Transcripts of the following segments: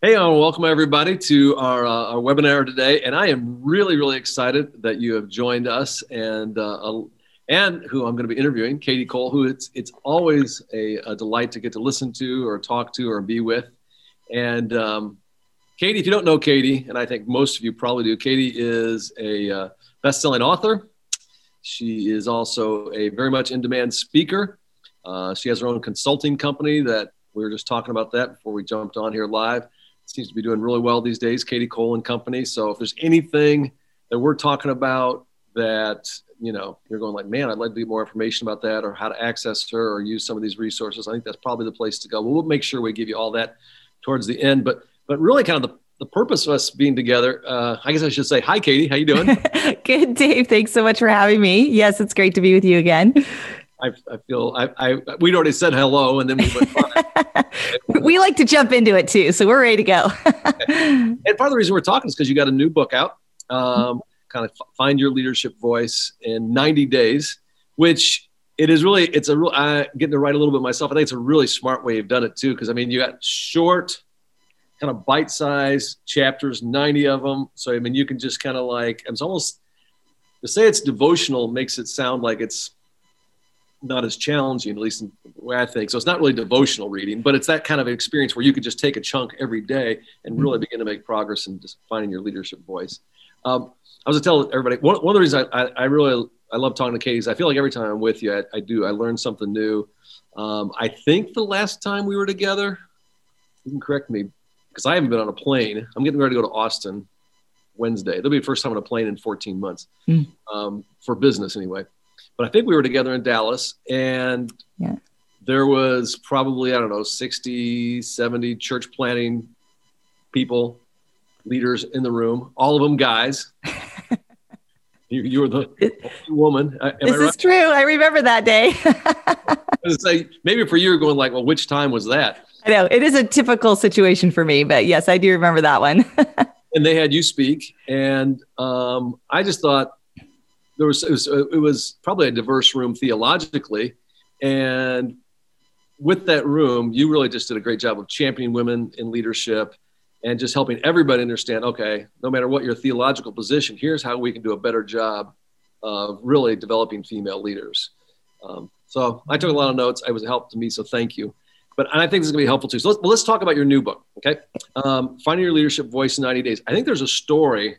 Hey, uh, welcome everybody to our, uh, our, webinar today, and I am really, really excited that you have joined us, and uh, and who I'm going to be interviewing, Kadi Cole, who it's it's always a, a, delight to get to listen to or talk to or be with, and um, Kadi, if you don't know Kadi, and I think most of you probably do, Kadi is a uh, best-selling author. She is also a very much in-demand speaker. Uh, she has her own consulting company that we were just talking about that before we jumped on here live seems to be doing really well these days, Kadi Cole and Company. So if there's anything that we're talking about that you know you're going like, man, I'd like to get more information about that, or how to access her, or use some of these resources, I think that's probably the place to go. Well, make sure we give you all that towards the end. But but really, kind of the the purpose of us being together, uh, I guess I should say, hi, Kadi. How you doing? Good, Dave. Thanks so much for having me. Yes, it's great to be with you again. I, I feel I, I we'd already said hello and then we went we like to jump into it too, so we're ready to go. and part of the reason we're talking is because you got a new book out, um, kind of find your leadership voice in 90 days, which it is really it's a real I getting to write a little bit myself. I think it's a really smart way you've done it too, because I mean you got short, kind of bite-sized chapters, 90 of them. So I mean you can just kind of like it's almost to say it's devotional makes it sound like it's not as challenging, at least in the way I think. So it's not really devotional reading, but it's that kind of experience where you could just take a chunk every day and mm-hmm. really begin to make progress in just finding your leadership voice. Um, I was to tell everybody one, one of the reasons I, I, I, really I love talking to Kadi is I feel like every time I'm with you, I, I do I learn something new. Um, I think the last time we were together, you can correct me because I haven't been on a plane. I'm getting ready to go to Austin Wednesday. That'll be the first time on a plane in 14 months mm. um, for business anyway but I think we were together in Dallas and yeah. there was probably, I don't know, 60, 70 church planning people, leaders in the room, all of them guys. you, you, were the it, woman. Am this right? is true. I remember that day. say, maybe for you, going like, well, which time was that? I know it is a typical situation for me, but yes, I do remember that one. and they had you speak, and um, I just thought there was it, was it was probably a diverse room theologically, and with that room, you really just did a great job of championing women in leadership and just helping everybody understand okay, no matter what your theological position, here's how we can do a better job of really developing female leaders. Um, so I took a lot of notes. It was a help to me, so thank you. But I think this is going to be helpful too. So let's, let's talk about your new book, okay? Um, Finding Your Leadership Voice in 90 Days. I think there's a story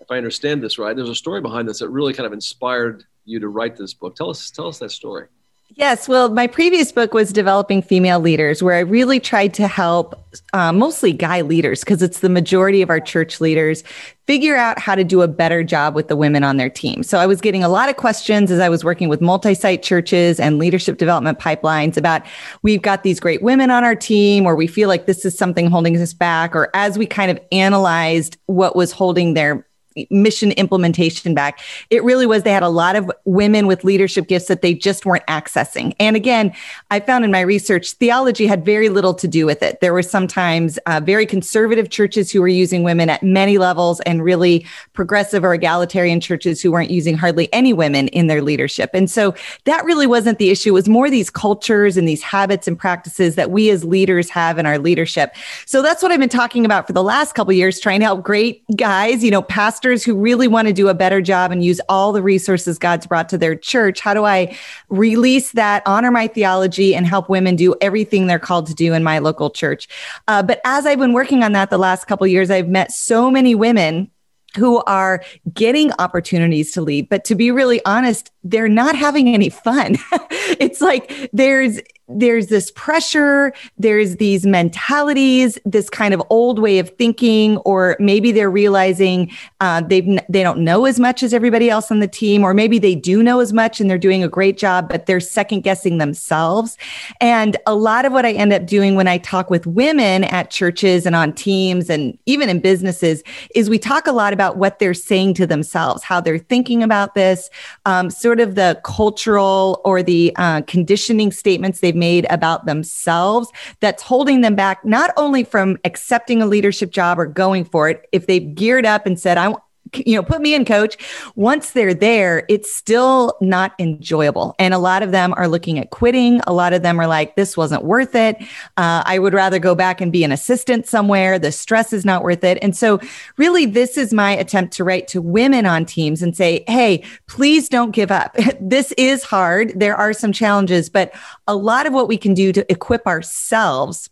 if I understand this right, there's a story behind this that really kind of inspired you to write this book. Tell us, tell us that story. Yes, well, my previous book was Developing Female Leaders, where I really tried to help uh, mostly guy leaders, because it's the majority of our church leaders, figure out how to do a better job with the women on their team. So I was getting a lot of questions as I was working with multi site churches and leadership development pipelines about we've got these great women on our team, or we feel like this is something holding us back, or as we kind of analyzed what was holding their mission implementation back, it really was they had a lot of women with leadership gifts that they just weren't accessing. And again, I found in my research, theology had very little to do with it. There were sometimes uh, very conservative churches who were using women at many levels and really progressive or egalitarian churches who weren't using hardly any women in their leadership. And so that really wasn't the issue. It was more these cultures and these habits and practices that we as leaders have in our leadership. So that's what I've been talking about for the last couple years, trying to help great guys, you know, pastors pastors who really want to do a better job and use all the resources God's brought to their church? How do I release that, honor my theology, and help women do everything they're called to do in my local church? Uh, but as I've been working on that the last couple years, I've met so many women who are getting opportunities to lead but to be really honest they're not having any fun it's like there's there's this pressure, there's these mentalities, this kind of old way of thinking, or maybe they're realizing uh, they they don't know as much as everybody else on the team, or maybe they do know as much and they're doing a great job, but they're second guessing themselves. And a lot of what I end up doing when I talk with women at churches and on teams and even in businesses is we talk a lot about what they're saying to themselves, how they're thinking about this, um, sort of the cultural or the uh, conditioning statements they've made about themselves that's holding them back, not only from accepting a leadership job or going for it, if they've geared up and said, I you know, put me in coach. Once they're there, it's still not enjoyable. And a lot of them are looking at quitting. A lot of them are like, this wasn't worth it. Uh, I would rather go back and be an assistant somewhere. The stress is not worth it. And so, really, this is my attempt to write to women on teams and say, hey, please don't give up. this is hard. There are some challenges, but a lot of what we can do to equip ourselves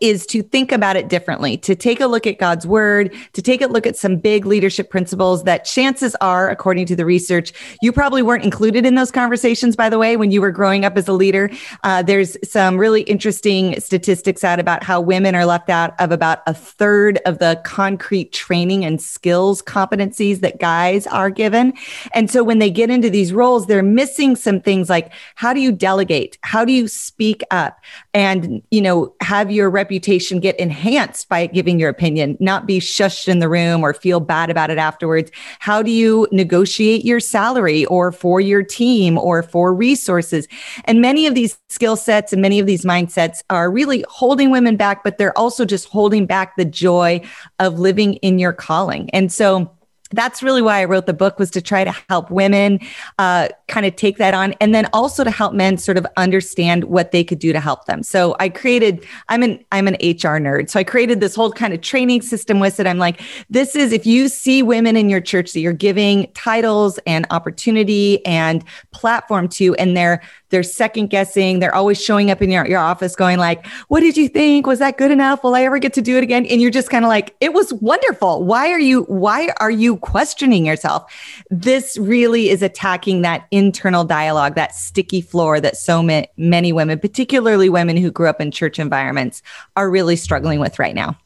is to think about it differently, to take a look at God's word, to take a look at some big leadership principles that chances are, according to the research, you probably weren't included in those conversations, by the way, when you were growing up as a leader. Uh, there's some really interesting statistics out about how women are left out of about a third of the concrete training and skills competencies that guys are given. And so when they get into these roles, they're missing some things like how do you delegate? How do you speak up? And, you know, have your reputation get enhanced by giving your opinion, not be shushed in the room or feel bad about it afterwards? How do you negotiate your salary or for your team or for resources? And many of these skill sets and many of these mindsets are really holding women back, but they're also just holding back the joy of living in your calling. And so, that's really why I wrote the book was to try to help women uh, kind of take that on, and then also to help men sort of understand what they could do to help them. So I created. I'm an I'm an HR nerd, so I created this whole kind of training system with it. I'm like, this is if you see women in your church that you're giving titles and opportunity and platform to, and they're they're second guessing. They're always showing up in your, your office going like, what did you think? Was that good enough? Will I ever get to do it again? And you're just kind of like, it was wonderful. Why are you, why are you questioning yourself? This really is attacking that internal dialogue, that sticky floor that so ma- many women, particularly women who grew up in church environments are really struggling with right now.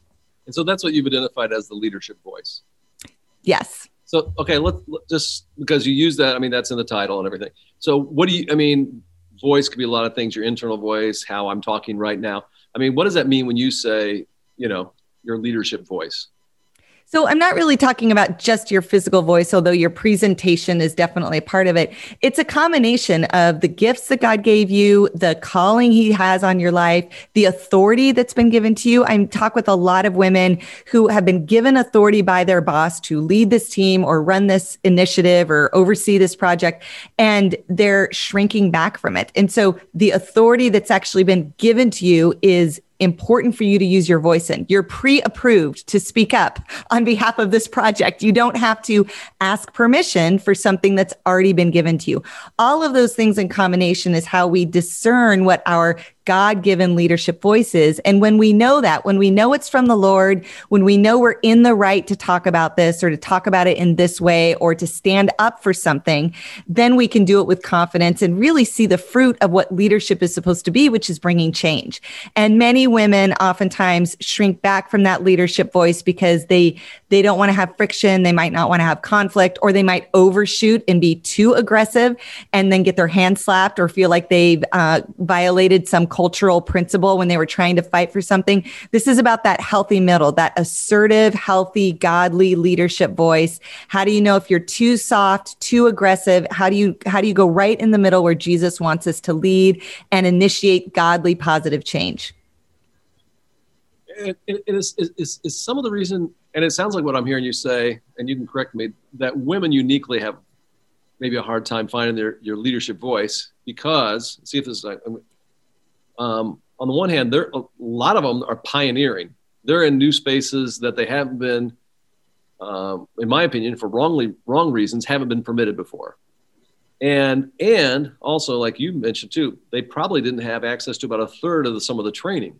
And so that's what you've identified as the leadership voice. Yes. So, okay, let's let, just because you use that, I mean, that's in the title and everything. So, what do you, I mean, voice could be a lot of things your internal voice how i'm talking right now. I mean what does that mean when you say you know your leadership voice so I'm not really talking about just your physical voice, although your presentation is definitely a part of it. It's a combination of the gifts that God gave you, the calling he has on your life, the authority that's been given to you. I talk with a lot of women who have been given authority by their boss to lead this team or run this initiative or oversee this project, and they're shrinking back from it. And so the authority that's actually been given to you is important for you to use your voice in. You're pre approved to speak up on behalf of this project. You don't have to ask permission for something that's already been given to you. All of those things in combination is how we discern what our God given leadership voices. And when we know that, when we know it's from the Lord, when we know we're in the right to talk about this or to talk about it in this way or to stand up for something, then we can do it with confidence and really see the fruit of what leadership is supposed to be, which is bringing change. And many women oftentimes shrink back from that leadership voice because they they don't want to have friction, they might not want to have conflict, or they might overshoot and be too aggressive and then get their hand slapped or feel like they've uh, violated some cultural principle when they were trying to fight for something. This is about that healthy middle, that assertive, healthy, godly leadership voice. How do you know if you're too soft, too aggressive? How do you how do you go right in the middle where Jesus wants us to lead and initiate godly positive change? It, it is, is, is some of the reason, and it sounds like what I'm hearing you say, and you can correct me, that women uniquely have maybe a hard time finding their your leadership voice because see if this is um, on the one hand, there a lot of them are pioneering. They're in new spaces that they haven't been, um, in my opinion, for wrongly wrong reasons, haven't been permitted before. And and also, like you mentioned too, they probably didn't have access to about a third of the, some of the training.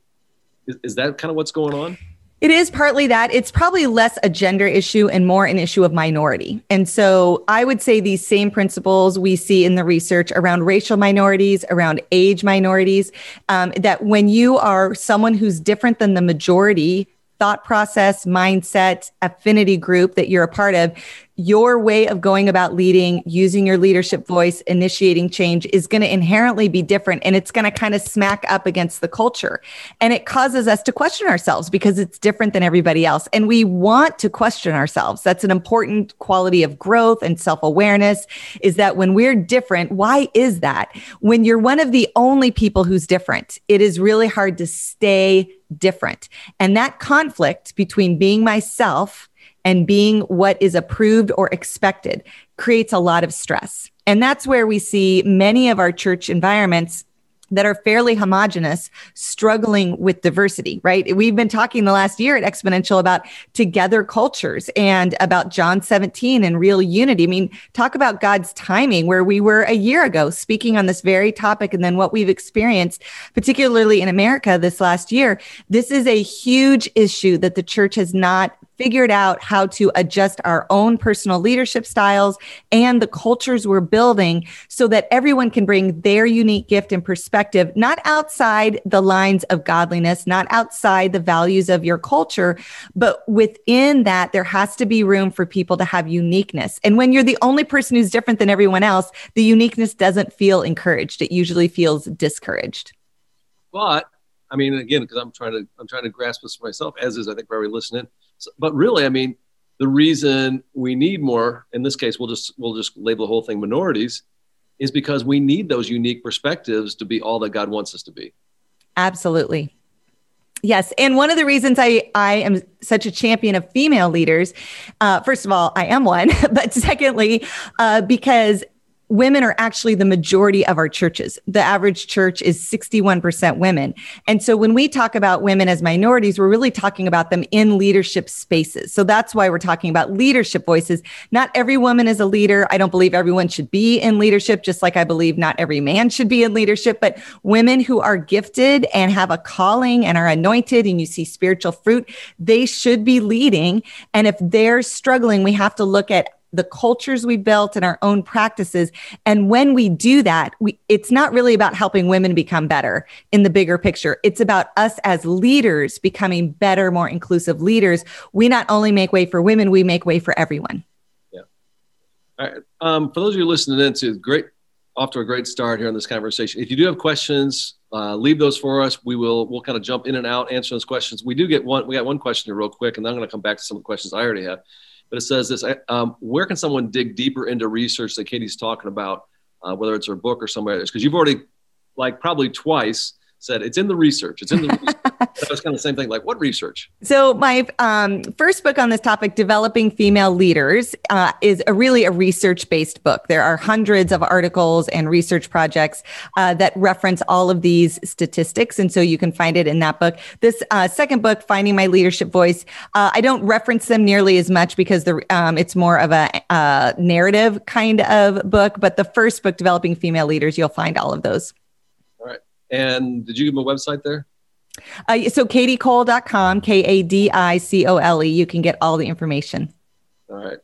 Is, is that kind of what's going on? It is partly that. It's probably less a gender issue and more an issue of minority. And so I would say these same principles we see in the research around racial minorities, around age minorities, um, that when you are someone who's different than the majority, thought process, mindset, affinity group that you're a part of, your way of going about leading, using your leadership voice, initiating change is going to inherently be different and it's going to kind of smack up against the culture. And it causes us to question ourselves because it's different than everybody else. And we want to question ourselves. That's an important quality of growth and self awareness is that when we're different, why is that? When you're one of the only people who's different, it is really hard to stay different. And that conflict between being myself and being what is approved or expected creates a lot of stress. And that's where we see many of our church environments that are fairly homogenous struggling with diversity right? We've been talking the last year at exponential about together cultures and about john 17 and real unity. I mean talk about god's timing where we were a year ago speaking on this very topic and then what we've experienced particularly in america this last year. This is a huge issue that the church has not figured out how to adjust our own personal leadership styles and the cultures we're building so that everyone can bring their unique gift and perspective, not outside the lines of godliness, not outside the values of your culture, but within that, there has to be room for people to have uniqueness. And when you're the only person who's different than everyone else, the uniqueness doesn't feel encouraged. It usually feels discouraged. But I mean, again, because I'm trying to I'm trying to grasp this for myself, as is I think for everybody listening so, but really, I mean, the reason we need more, in this case, we'll just we'll just label the whole thing minorities, is because we need those unique perspectives to be all that God wants us to be. Absolutely. Yes, and one of the reasons I I am such a champion of female leaders, uh, first of all, I am one, but secondly, uh, because women are actually the majority of our churches. The average church is 61% women. And so when we talk about women as minorities, we're really talking about them in leadership spaces. So that's why we're talking about leadership voices. Not every woman is a leader. I don't believe everyone should be in leadership, just like I believe not every man should be in leadership, but women who are gifted and have a calling and are anointed and you see spiritual fruit, they should be leading. And if they're struggling, we have to look at the cultures we built and our own practices. And when we do that, we, it's not really about helping women become better in the bigger picture. It's about us as leaders becoming better, more inclusive leaders. We not only make way for women, we make way for everyone. Yeah. All right. Um, for those of you listening in to great, off to a great start here in this conversation. If you do have questions, uh, leave those for us. We will we'll kind of jump in and out answer those questions. We do get one. We got one question here real quick, and then I'm going to come back to some of the questions I already have but it says this um, where can someone dig deeper into research that kadi's talking about uh, whether it's her book or somewhere else? Because you've already like probably twice said it's in the research. It's in the research. that was kind of the same thing. Like what research? So my um, first book on this topic, developing female leaders, uh, is a really a research-based book. There are hundreds of articles and research projects uh, that reference all of these statistics, and so you can find it in that book. This uh, second book, Finding My Leadership Voice, uh, I don't reference them nearly as much because the um, it's more of a uh, narrative kind of book. But the first book, Developing Female Leaders, you'll find all of those. And did you give them a website there? Uh, so kadicole.com, K A D I C O L E. You can get all the information. All right.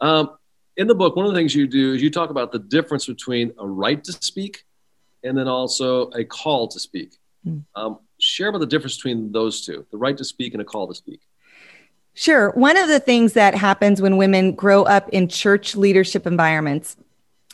Um, in the book, one of the things you do is you talk about the difference between a right to speak and then also a call to speak. Mm. Um, share about the difference between those two the right to speak and a call to speak. Sure. One of the things that happens when women grow up in church leadership environments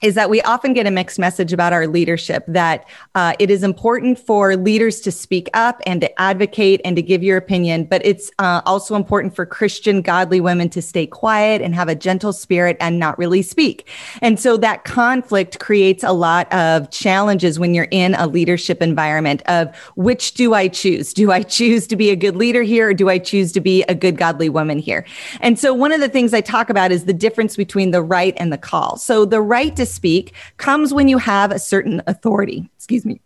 is that we often get a mixed message about our leadership that uh, it is important for leaders to speak up and to advocate and to give your opinion but it's uh, also important for christian godly women to stay quiet and have a gentle spirit and not really speak. And so that conflict creates a lot of challenges when you're in a leadership environment of which do i choose? Do i choose to be a good leader here or do i choose to be a good godly woman here? And so one of the things i talk about is the difference between the right and the call. So the right to speak comes when you have a certain authority. Excuse me.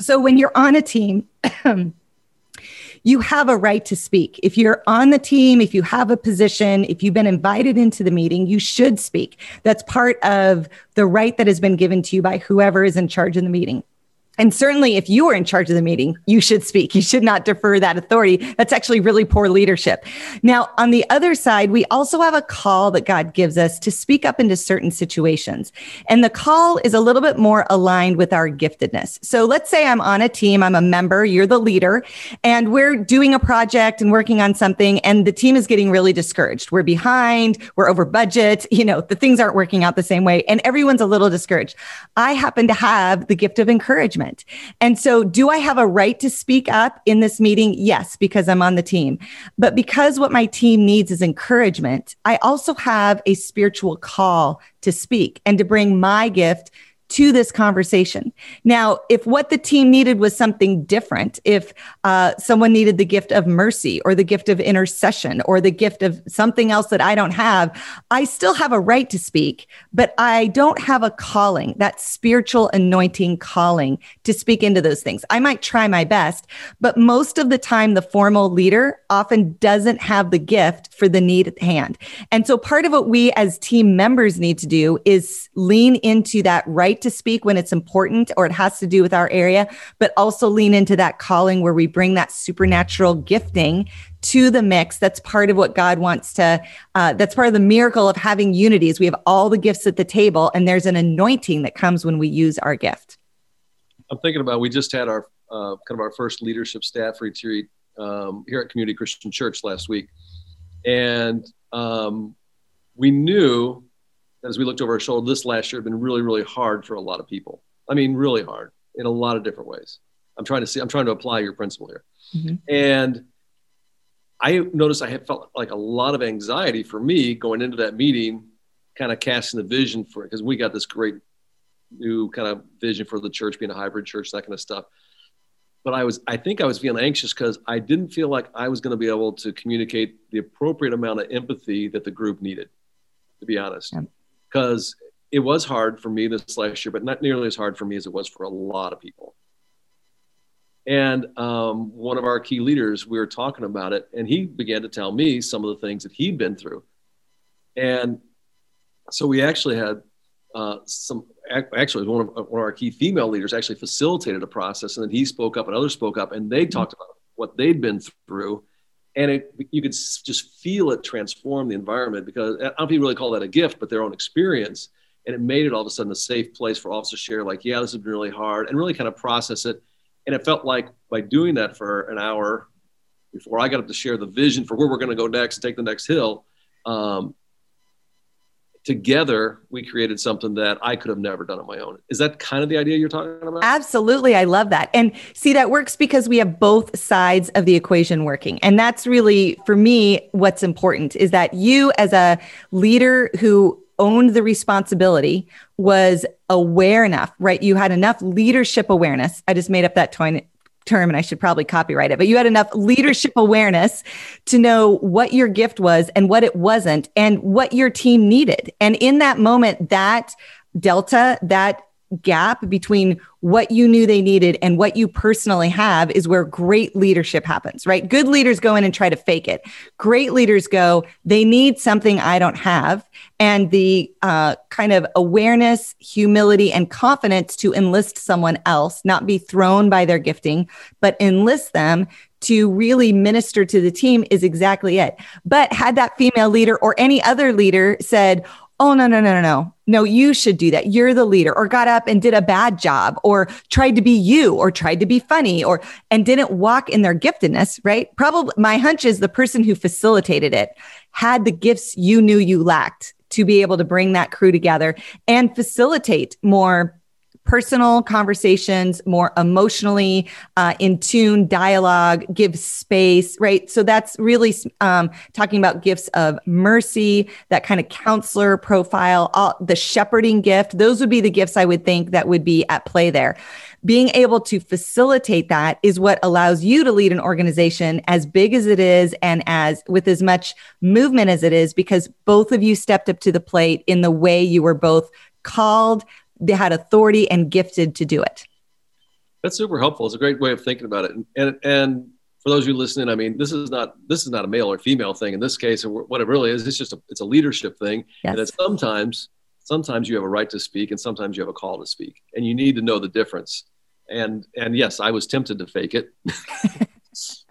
So when you're on a team, you have a right to speak. If you're on the team, if you have a position, if you've been invited into the meeting, you should speak. That's part of the right that has been given to you by whoever is in charge of the meeting. And certainly, if you are in charge of the meeting, you should speak. You should not defer that authority. That's actually really poor leadership. Now, on the other side, we also have a call that God gives us to speak up into certain situations. And the call is a little bit more aligned with our giftedness. So let's say I'm on a team, I'm a member, you're the leader, and we're doing a project and working on something, and the team is getting really discouraged. We're behind, we're over budget, you know, the things aren't working out the same way, and everyone's a little discouraged. I happen to have the gift of encouragement. And so, do I have a right to speak up in this meeting? Yes, because I'm on the team. But because what my team needs is encouragement, I also have a spiritual call to speak and to bring my gift to this conversation. Now, if what the team needed was something different, if uh, someone needed the gift of mercy or the gift of intercession or the gift of something else that I don't have, I still have a right to speak, but I don't have a calling, that spiritual anointing calling to speak into those things. I might try my best, but most of the time, the formal leader often doesn't have the gift for the need at hand. And so part of what we as team members need to do is lean into that right to speak when it's important or it has to do with our area, but also lean into that calling where we bring that supernatural gifting to the mix. That's part of what God wants to, uh, that's part of the miracle of having unity is we have all the gifts at the table and there's an anointing that comes when we use our gift. I'm thinking about, we just had our uh, kind of our first leadership staff retreat um, here at Community Christian Church last week. And um, we knew as we looked over our shoulder, this last year had been really, really hard for a lot of people. I mean, really hard in a lot of different ways. I'm trying to see, I'm trying to apply your principle here. Mm-hmm. And I noticed I had felt like a lot of anxiety for me going into that meeting, kind of casting the vision for it, because we got this great new kind of vision for the church being a hybrid church, that kind of stuff. But I was, I think I was feeling anxious because I didn't feel like I was going to be able to communicate the appropriate amount of empathy that the group needed, to be honest. Yeah because it was hard for me this last year, but not nearly as hard for me as it was for a lot of people. And um, one of our key leaders, we were talking about it, and he began to tell me some of the things that he'd been through. And so we actually had uh, some, actually, one of, one of our key female leaders actually facilitated a process, and then he spoke up and others spoke up, and they mm-hmm. talked about what they'd been through and it, you could just feel it transform the environment because I don't know if you really call that a gift, but their own experience. And it made it all of a sudden a safe place for officers to share, like, yeah, this has been really hard, and really kind of process it. And it felt like by doing that for an hour before I got up to share the vision for where we're going to go next and take the next hill, um, together we created something that I could have never done on my own. Is that kind of the idea you're talking about? Absolutely. I love that. And see, that works because we have both sides of the equation working. And that's really, for me, what's important is that you, as a leader who owned the responsibility, was aware enough, right? You had enough leadership awareness. I just made up that term and I should probably copyright it, but you had enough leadership awareness to know what your gift was and what it wasn't and what your team needed. And in that moment, that delta, that gap between what you knew they needed and what you personally have is where great leadership happens, right? Good leaders go in and try to fake it. Great leaders go, they need something I don't have. And the uh, kind of awareness, humility, and confidence to enlist someone else, not be thrown by their gifting, but enlist them to really minister to the team is exactly it. But had that female leader or any other leader said, oh no no no no no. No you should do that. You're the leader or got up and did a bad job or tried to be you or tried to be funny or and didn't walk in their giftedness right? Probably my hunch is the person who facilitated it had the gifts you knew you lacked to be able to bring that crew together and facilitate more personal conversations, more emotionally uh, in tune dialogue, give space, right? So that's really um, talking about gifts of mercy, that kind of counselor profile, all, the shepherding gift. Those would be the gifts I would think that would be at play there. Being able to facilitate that is what allows you to lead an organization as big as it is and as with as much movement as it is, because both of you stepped up to the plate in the way you were both called, they had authority and gifted to do it. That's super helpful. It's a great way of thinking about it. And, and, and for those of you listening, I mean, this is not this is not a male or female thing in this case. What it really is, it's just a it's a leadership thing. Yes. And that sometimes sometimes you have a right to speak, and sometimes you have a call to speak, and you need to know the difference. And and yes, I was tempted to fake it.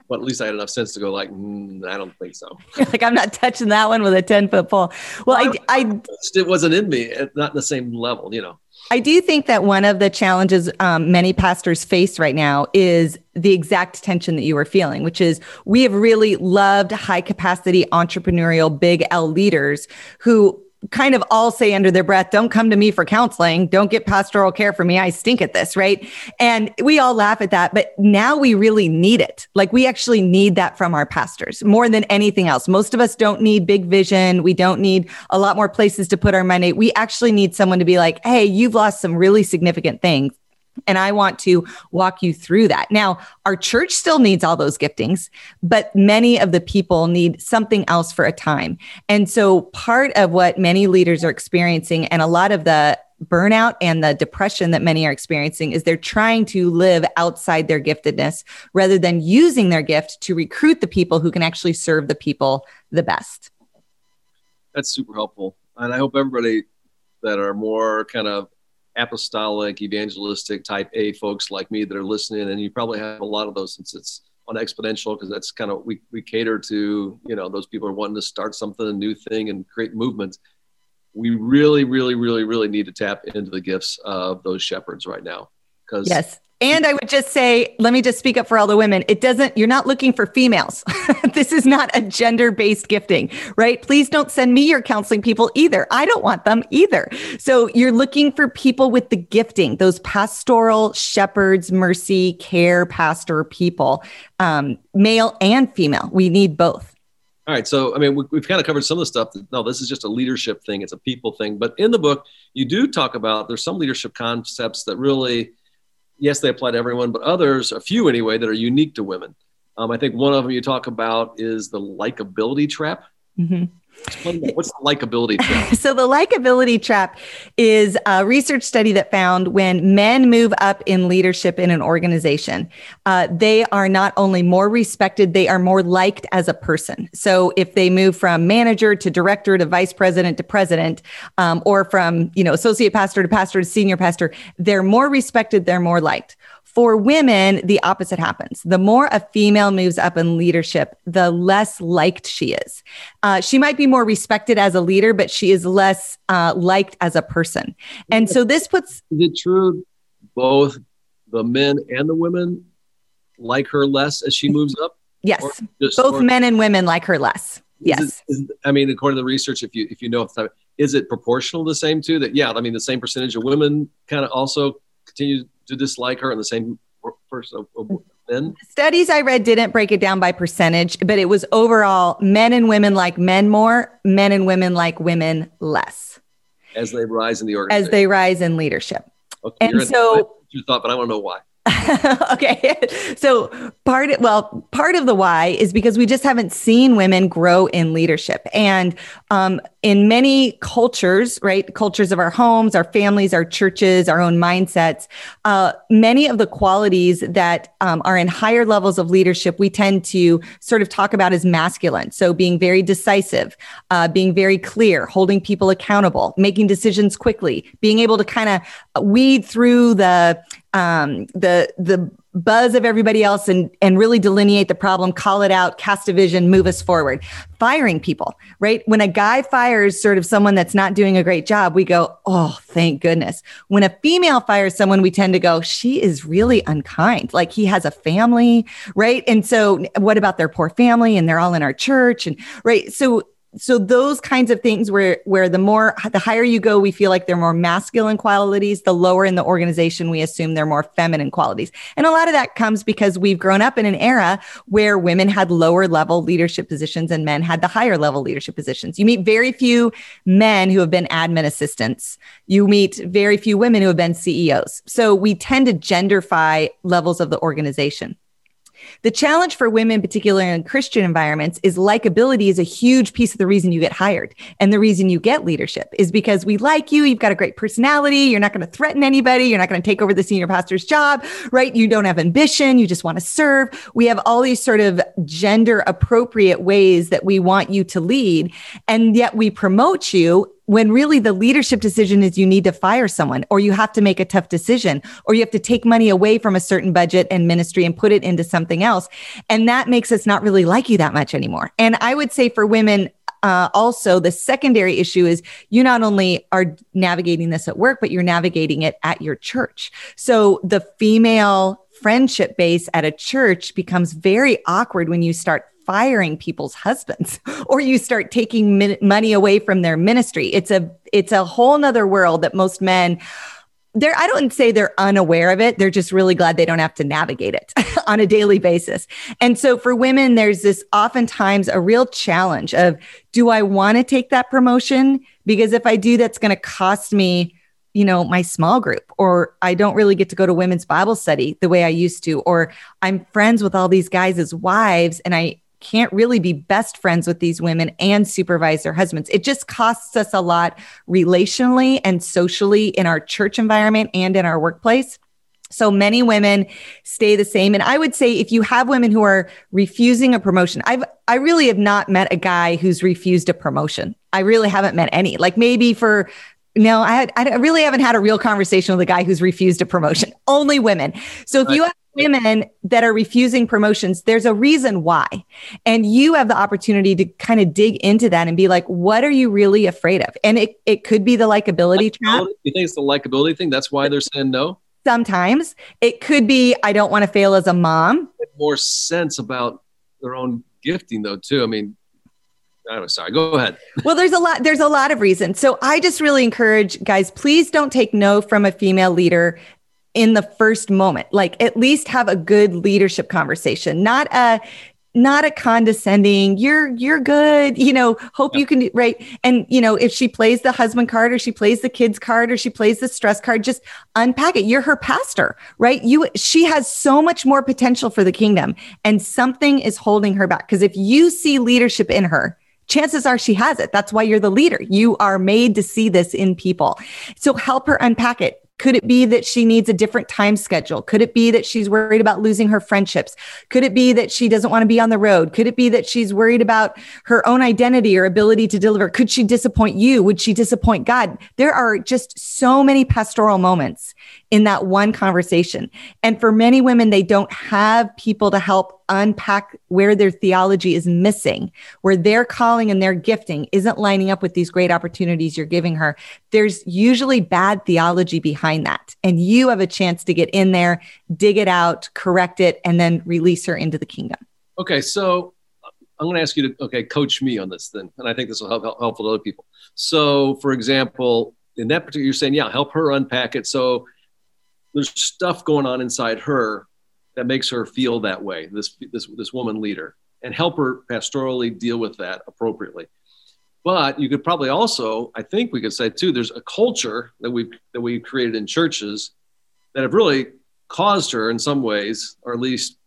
but at least I had enough sense to go like, mm, I don't think so. like I'm not touching that one with a 10 foot pole. Well, I, I, it wasn't in me, not in the same level, you know. I do think that one of the challenges um, many pastors face right now is the exact tension that you were feeling, which is we have really loved high capacity entrepreneurial big L leaders who kind of all say under their breath, don't come to me for counseling. Don't get pastoral care for me. I stink at this. Right. And we all laugh at that. But now we really need it. Like we actually need that from our pastors more than anything else. Most of us don't need big vision. We don't need a lot more places to put our money. We actually need someone to be like, hey, you've lost some really significant things and I want to walk you through that. Now, our church still needs all those giftings, but many of the people need something else for a time. And so, part of what many leaders are experiencing, and a lot of the burnout and the depression that many are experiencing, is they're trying to live outside their giftedness rather than using their gift to recruit the people who can actually serve the people the best. That's super helpful. And I hope everybody that are more kind of apostolic, evangelistic type A folks like me that are listening, and you probably have a lot of those since it's on exponential because that's kind of we we cater to you know those people are wanting to start something a new thing and create movements. We really, really, really, really need to tap into the gifts of those shepherds right now because yes and I would just say, let me just speak up for all the women. It doesn't, you're not looking for females. this is not a gender based gifting, right? Please don't send me your counseling people either. I don't want them either. So you're looking for people with the gifting, those pastoral shepherds, mercy, care, pastor people, um, male and female. We need both. All right. So, I mean, we, have kind of covered some of the stuff. That, no, this is just a leadership thing. It's a people thing. But in the book, you do talk about there's some leadership concepts that really, yes, they apply to everyone, but others, a few anyway, that are unique to women. Um, I think one of them you talk about is the likability trap. Mm-hmm. What's the likability trap? so, the likability trap is a research study that found when men move up in leadership in an organization, uh, they are not only more respected, they are more liked as a person. So, if they move from manager to director to vice president to president, um, or from you know associate pastor to pastor to senior pastor, they're more respected, they're more liked. For women, the opposite happens. The more a female moves up in leadership, the less liked she is. Uh, she might be more respected as a leader, but she is less uh, liked as a person. And so this puts. Is it true both the men and the women like her less as she moves up? Yes. Just, both or, men and women like her less. Yes. It, is, I mean, according to the research, if you if you know if is it proportional the same too? That yeah, I mean the same percentage of women kind of also continue to dislike her in the same person of, men? Studies I read didn't break it down by percentage, but it was overall men and women like men more, men and women like women less. As they rise in the organization. As they rise in leadership. Okay, and so you thought, but I want to know why. okay. So part well, part of the why is because we just haven't seen women grow in leadership. And um, in many cultures, right? Cultures of our homes, our families, our churches, our own mindsets, uh, many of the qualities that um, are in higher levels of leadership, we tend to sort of talk about as masculine. So being very decisive, uh, being very clear, holding people accountable, making decisions quickly, being able to kind of weed through the um, the the buzz of everybody else and and really delineate the problem, call it out, cast a vision, move us forward. Firing people, right? When a guy fires sort of someone that's not doing a great job, we go, "Oh, thank goodness." When a female fires someone, we tend to go, "She is really unkind." Like he has a family, right? And so what about their poor family and they're all in our church and right? So so those kinds of things where where the more the higher you go we feel like they're more masculine qualities the lower in the organization we assume they're more feminine qualities. And a lot of that comes because we've grown up in an era where women had lower level leadership positions and men had the higher level leadership positions. You meet very few men who have been admin assistants. You meet very few women who have been CEOs so we tend to genderfy levels of the organization the challenge for women, particularly in Christian environments, is likability is a huge piece of the reason you get hired. And the reason you get leadership is because we like you. You've got a great personality. You're not going to threaten anybody. You're not going to take over the senior pastor's job, right? You don't have ambition. You just want to serve. We have all these sort of gender appropriate ways that we want you to lead. And yet we promote you when really the leadership decision is you need to fire someone or you have to make a tough decision or you have to take money away from a certain budget and ministry and put it into something else. And that makes us not really like you that much anymore. And I would say for women, uh, also the secondary issue is you not only are navigating this at work, but you're navigating it at your church. So the female friendship base at a church becomes very awkward when you start firing people's husbands or you start taking min- money away from their ministry. It's a it's a whole nother world that most men they're I don't say they're unaware of it. They're just really glad they don't have to navigate it on a daily basis. And so for women, there's this oftentimes a real challenge of do I want to take that promotion? Because if I do, that's going to cost me, you know, my small group, or I don't really get to go to women's Bible study the way I used to, or I'm friends with all these guys as wives and I can't really be best friends with these women and supervise their husbands. It just costs us a lot relationally and socially in our church environment and in our workplace. So many women stay the same. And I would say if you have women who are refusing a promotion, I've, I really have not met a guy who's refused a promotion. I really haven't met any. Like maybe for no, I had, I really haven't had a real conversation with a guy who's refused a promotion. Only women. So if you have women that are refusing promotions, there's a reason why. And you have the opportunity to kind of dig into that and be like, what are you really afraid of? And it, it could be the likability, trap. You think it's the likability thing? That's why they're saying no? Sometimes it could be, I don't want to fail as a mom. More sense about their own gifting, though, too. I mean, I'm sorry. Go ahead. well, there's a lot. There's a lot of reasons. So I just really encourage guys. Please don't take no from a female leader in the first moment. Like at least have a good leadership conversation, not a not a condescending you're you're good you know hope you can right? And you know if she plays the husband card or she plays the kids card or she plays the stress card just unpack it. You're her pastor right? You she has so much more potential for the kingdom and something is holding her back because if you see leadership in her chances are she has it. That's why you're the leader. You are made to see this in people. So help her unpack it could it be that she needs a different time schedule? Could it be that she's worried about losing her friendships? Could it be that she doesn't want to be on the road? Could it be that she's worried about her own identity or ability to deliver? Could she disappoint you? Would she disappoint God? There are just so many pastoral moments in that one conversation. And for many women, they don't have people to help unpack where their theology is missing, where their calling and their gifting isn't lining up with these great opportunities you're giving her. There's usually bad theology behind that. And you have a chance to get in there, dig it out, correct it, and then release her into the kingdom. Okay. So I'm going to ask you to, okay, coach me on this then. And I think this will help, help helpful to other people. So, for example, in that particular, you're saying, yeah, help her unpack it. So there's stuff going on inside her that makes her feel that way, this, this, this woman leader, and help her pastorally deal with that appropriately. But you could probably also, I think we could say too, there's a culture that we've that we've created in churches that have really caused her in some ways, or at least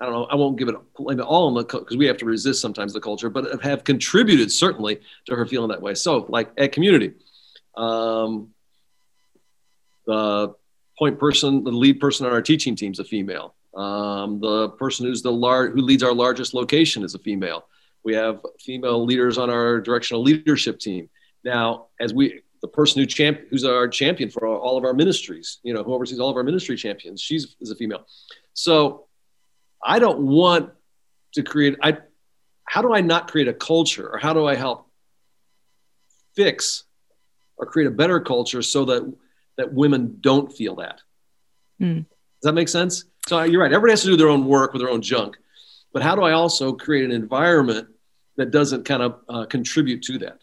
I don't know, I won't give it all in the because we have to resist sometimes the culture, but have contributed certainly to her feeling that way. So, like at community, um, the point person, the lead person on our teaching team is a female. Um, the person who's the lar- who leads our largest location is a female. We have female leaders on our directional leadership team. Now, as we, the person who champ, who's our champion for all, of our ministries, you know, who oversees all of our ministry champions, she's is a female. So, I don't want to create. I, how do I not create a culture, or how do I help fix or create a better culture so that that women don't feel that. Mm. Does that make sense? So you're right. Everybody has to do their own work with their own junk. But how do I also create an environment that doesn't kind of uh, contribute to that?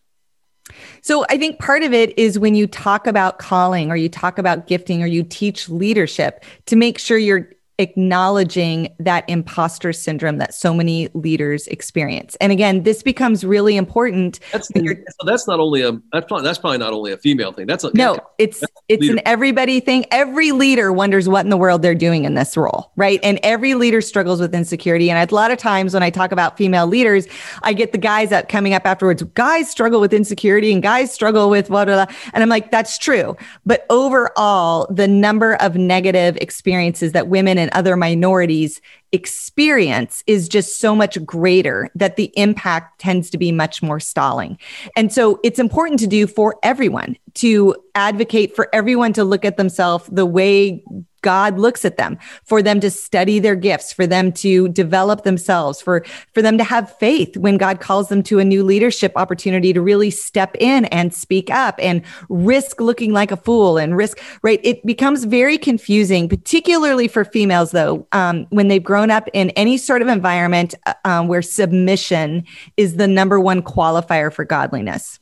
So I think part of it is when you talk about calling or you talk about gifting or you teach leadership to make sure you're acknowledging that imposter syndrome that so many leaders experience. And again, this becomes really important. That's, so that's not only a that's probably, that's probably not only a female thing. That's a, no, it's it's leader. an everybody thing. Every leader wonders what in the world they're doing in this role, right? And every leader struggles with insecurity. And a lot of times when I talk about female leaders, I get the guys that coming up afterwards. Guys struggle with insecurity, and guys struggle with blah blah. blah. And I'm like, that's true. But overall, the number of negative experiences that women and and other minorities experience is just so much greater that the impact tends to be much more stalling. And so it's important to do for everyone to advocate for everyone to look at themselves the way God looks at them, for them to study their gifts, for them to develop themselves, for, for them to have faith when God calls them to a new leadership opportunity to really step in and speak up and risk looking like a fool and risk, right? It becomes very confusing, particularly for females, though, um, when they've grown up in any sort of environment uh, um, where submission is the number one qualifier for godliness.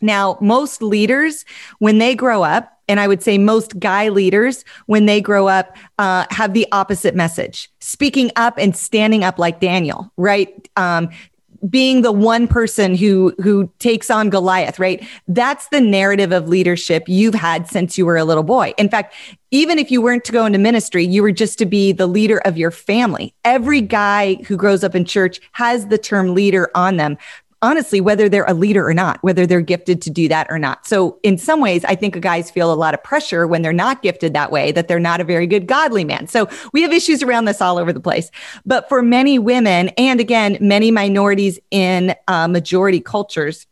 Now, most leaders, when they grow up, and I would say most guy leaders, when they grow up, uh, have the opposite message speaking up and standing up like Daniel, right? Um, being the one person who who takes on Goliath, right? That's the narrative of leadership you've had since you were a little boy. In fact, even if you weren't to go into ministry, you were just to be the leader of your family. Every guy who grows up in church has the term leader on them honestly, whether they're a leader or not, whether they're gifted to do that or not. So, in some ways, I think guys feel a lot of pressure when they're not gifted that way, that they're not a very good godly man. So, we have issues around this all over the place. But for many women, and again, many minorities in uh, majority cultures,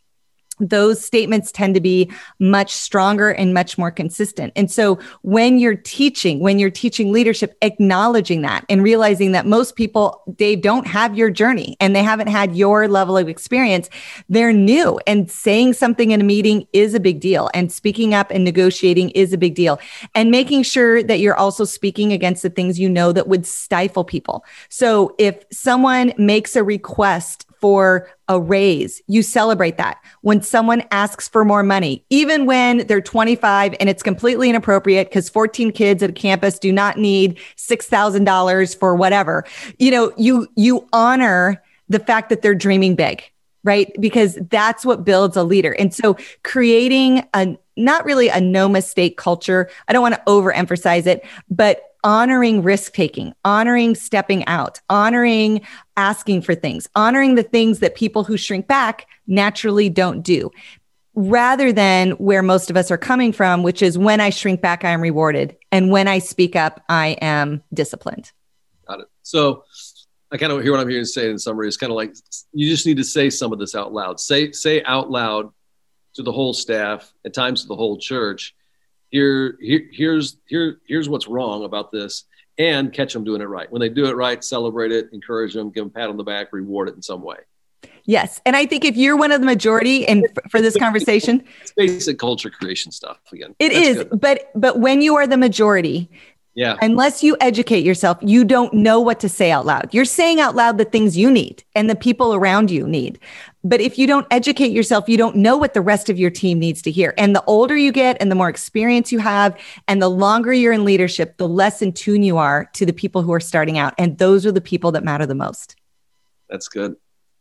those statements tend to be much stronger and much more consistent. And so when you're teaching, when you're teaching leadership, acknowledging that and realizing that most people, they don't have your journey and they haven't had your level of experience. They're new and saying something in a meeting is a big deal and speaking up and negotiating is a big deal and making sure that you're also speaking against the things you know that would stifle people. So if someone makes a request for a raise, you celebrate that. When someone asks for more money, even when they're 25 and it's completely inappropriate because 14 kids at a campus do not need $6,000 for whatever. You know, you you honor the fact that they're dreaming big, right? Because that's what builds a leader. And so creating a not really a no mistake culture. I don't want to overemphasize it, but honoring risk taking, honoring stepping out, honoring asking for things, honoring the things that people who shrink back naturally don't do, rather than where most of us are coming from, which is when I shrink back, I am rewarded. And when I speak up, I am disciplined. Got it. So I kind of hear what I'm hearing say in summary. It's kind of like you just need to say some of this out loud. Say, say out loud to the whole staff, at times to the whole church here, here here's here here's what's wrong about this and catch them doing it right. When they do it right celebrate it encourage them give them a pat on the back reward it in some way. Yes and i think if you're one of the majority and for this conversation it's basic culture creation stuff again. It That's is good. but but when you are the majority yeah. Unless you educate yourself, you don't know what to say out loud. You're saying out loud the things you need and the people around you need. But if you don't educate yourself, you don't know what the rest of your team needs to hear. And the older you get and the more experience you have and the longer you're in leadership, the less in tune you are to the people who are starting out. And those are the people that matter the most. That's good.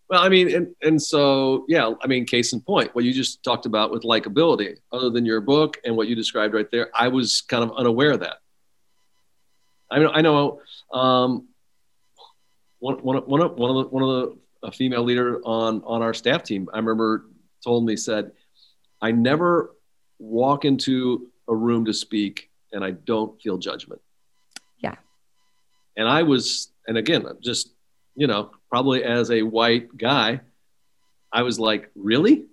Well, I mean, and, and so, yeah, I mean, case in point, what you just talked about with likability, other than your book and what you described right there, I was kind of unaware of that. I mean, I know um, one, one, one, of, one of the, one of the a female leader on on our staff team. I remember told me said, "I never walk into a room to speak and I don't feel judgment." Yeah. And I was, and again, just you know, probably as a white guy, I was like, "Really?"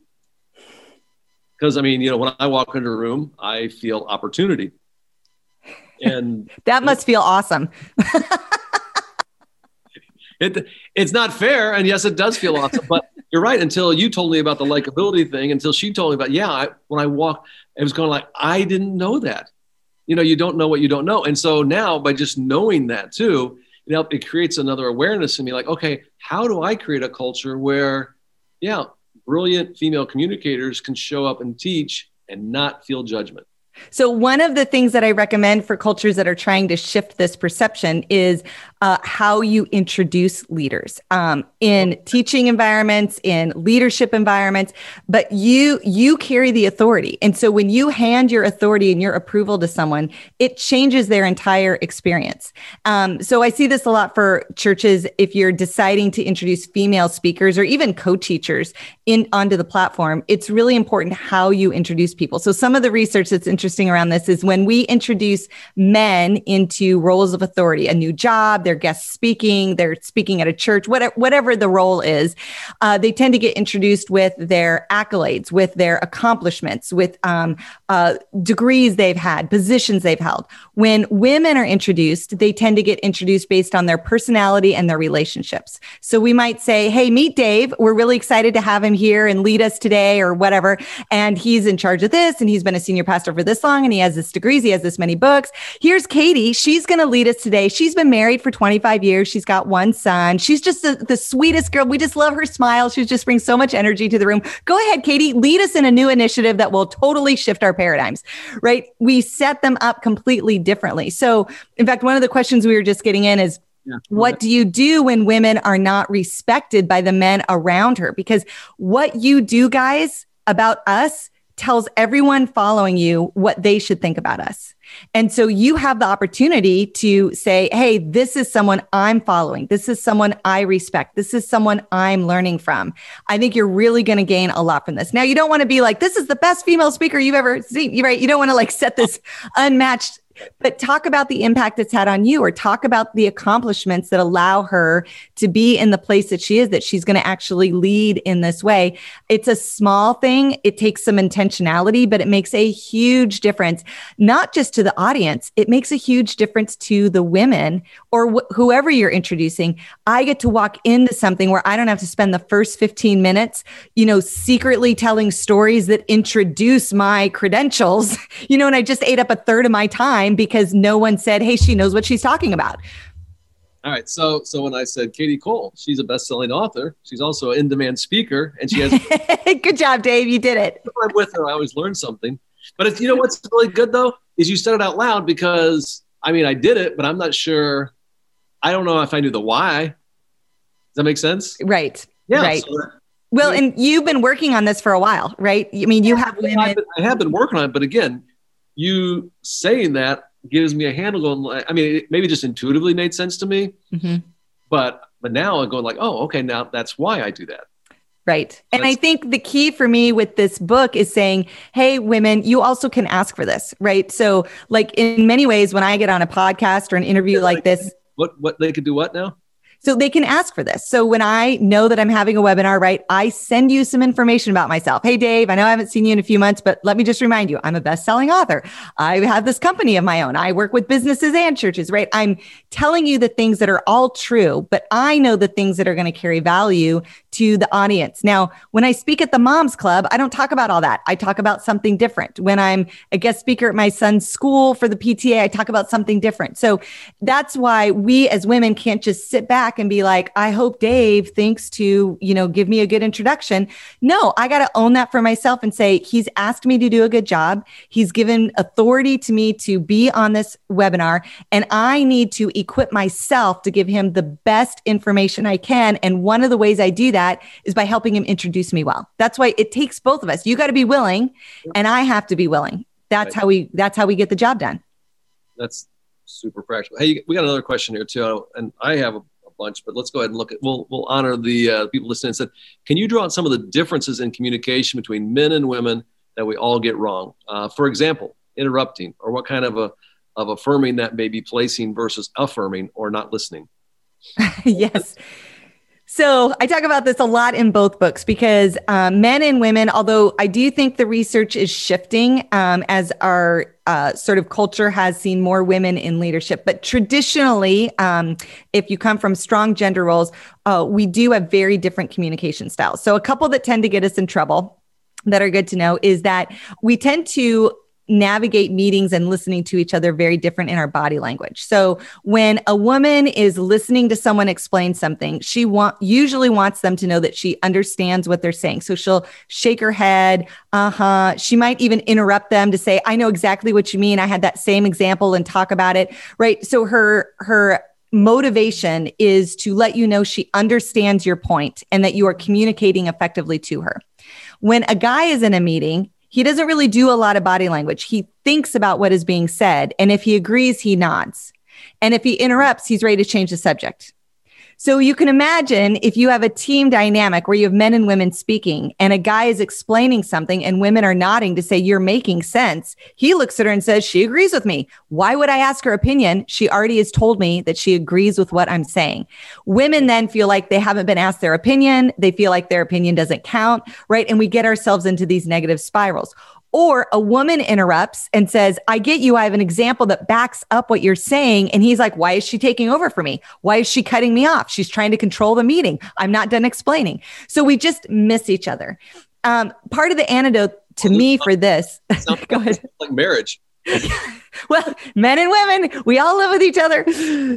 Because I mean, you know, when I walk into a room, I feel opportunity. And that must feel awesome. it it's not fair, and yes, it does feel awesome. But you're right. Until you told me about the likability thing, until she told me about yeah, I, when I walked, it was going like I didn't know that. You know, you don't know what you don't know, and so now by just knowing that too, you know, it creates another awareness in me. Like, okay, how do I create a culture where, yeah, brilliant female communicators can show up and teach and not feel judgment? So, one of the things that I recommend for cultures that are trying to shift this perception is uh, how you introduce leaders um, in teaching environments, in leadership environments. But you you carry the authority, and so when you hand your authority and your approval to someone, it changes their entire experience. Um, so, I see this a lot for churches. If you're deciding to introduce female speakers or even co-teachers in onto the platform, it's really important how you introduce people. So, some of the research that's interesting interesting around this is when we introduce men into roles of authority, a new job, they're guest speaking, they're speaking at a church, whatever, whatever the role is, uh, they tend to get introduced with their accolades, with their accomplishments, with um, uh, degrees they've had, positions they've held. When women are introduced, they tend to get introduced based on their personality and their relationships. So we might say, Hey, meet Dave. We're really excited to have him here and lead us today or whatever. And he's in charge of this and he's been a senior pastor for this long and he has this degrees. He has this many books. Here's Katie. She's going to lead us today. She's been married for 25 years. She's got one son. She's just the, the sweetest girl. We just love her smile. She just brings so much energy to the room. Go ahead, Katie, lead us in a new initiative that will totally shift our paradigms, right? We set them up completely differently. So, in fact, one of the questions we were just getting in is, yeah. What do you do when women are not respected by the men around her? Because what you do, guys, about us tells everyone following you what they should think about us. And so you have the opportunity to say, Hey, this is someone I'm following. This is someone I respect. This is someone I'm learning from. I think you're really going to gain a lot from this. Now, you don't want to be like, this is the best female speaker you've ever seen. Right. You don't want to like set this unmatched but talk about the impact it's had on you or talk about the accomplishments that allow her to be in the place that she is that she's going to actually lead in this way. It's a small thing. It takes some intentionality but it makes a huge difference not just to the audience. It makes a huge difference to the women or wh- whoever you're introducing. I get to walk into something where i don't have to spend the first 15 minutes you know secretly telling stories that introduce my credentials you know and i just ate up a third of my time time because no one said, "Hey, she knows what she's talking about." All right, so so when I said Kadi Cole, she's a best-selling author. She's also an in-demand speaker, and she has. good job, Dave. You did it. I'm with her. I always learn something. But it's you know what's really good though is you said it out loud because I mean I did it, but I'm not sure. I don't know if I knew the why. Does that make sense? Right. Yeah. Right. So, well, and you've been working on this for a while, right? I mean, you have women. I have been working on it, but again, you saying that gives me a handle going i mean it maybe just intuitively made sense to me mm-hmm. but but now i'm going like oh okay now that's why i do that Right. And I think the key for me with this book is saying, hey, women, you also can ask for this. Right. So, like, in many ways, when I get on a podcast or an interview like this, what, what they could do what now? So they can ask for this. So when I know that I'm having a webinar, right, I send you some information about myself. Hey, Dave, I know I haven't seen you in a few months, but let me just remind you, I'm a best-selling author. I have this company of my own. I work with businesses and churches, right? I'm telling you the things that are all true, but I know the things that are going to carry value to the audience. Now, when I speak at the Moms Club, I don't talk about all that. I talk about something different. When I'm a guest speaker at my son's school for the PTA, I talk about something different. So that's why we as women can't just sit back and be like, I hope Dave thinks to, you know, give me a good introduction. No, I got to own that for myself and say, he's asked me to do a good job. He's given authority to me to be on this webinar, and I need to equip myself to give him the best information I can. And one of the ways I do that is by helping him introduce me well. That's why it takes both of us. You got to be willing, and I have to be willing. That's right. how we that's how we get the job done. That's super practical. Hey, we got another question here too, and I have a bunch, but let's go ahead and look at. We'll we'll honor the uh, people listening. And said, can you draw on some of the differences in communication between men and women that we all get wrong? Uh, for example, interrupting, or what kind of a of affirming that may be placing versus affirming or not listening. yes. So I talk about this a lot in both books because um, men and women, although I do think the research is shifting um, as our uh, sort of culture has seen more women in leadership. But traditionally, um, if you come from strong gender roles, uh, we do have very different communication styles. So a couple that tend to get us in trouble that are good to know is that we tend to navigate meetings and listening to each other very different in our body language. So when a woman is listening to someone explain something, she want usually wants them to know that she understands what they're saying. So she'll shake her head, uh-huh. She might even interrupt them to say, "I know exactly what you mean. I had that same example and talk about it." Right? So her her motivation is to let you know she understands your point and that you are communicating effectively to her. When a guy is in a meeting, he doesn't really do a lot of body language. He thinks about what is being said. And if he agrees, he nods. And if he interrupts, he's ready to change the subject. So you can imagine if you have a team dynamic where you have men and women speaking and a guy is explaining something and women are nodding to say, You're making sense. He looks at her and says, She agrees with me. Why would I ask her opinion? She already has told me that she agrees with what I'm saying. Women then feel like they haven't been asked their opinion. They feel like their opinion doesn't count, right? And we get ourselves into these negative spirals. Or a woman interrupts and says, I get you. I have an example that backs up what you're saying. And he's like, Why is she taking over for me? Why is she cutting me off? She's trying to control the meeting. I'm not done explaining. So we just miss each other. Um, part of the antidote to me for this, go ahead. Like marriage. well, men and women, we all live with each other.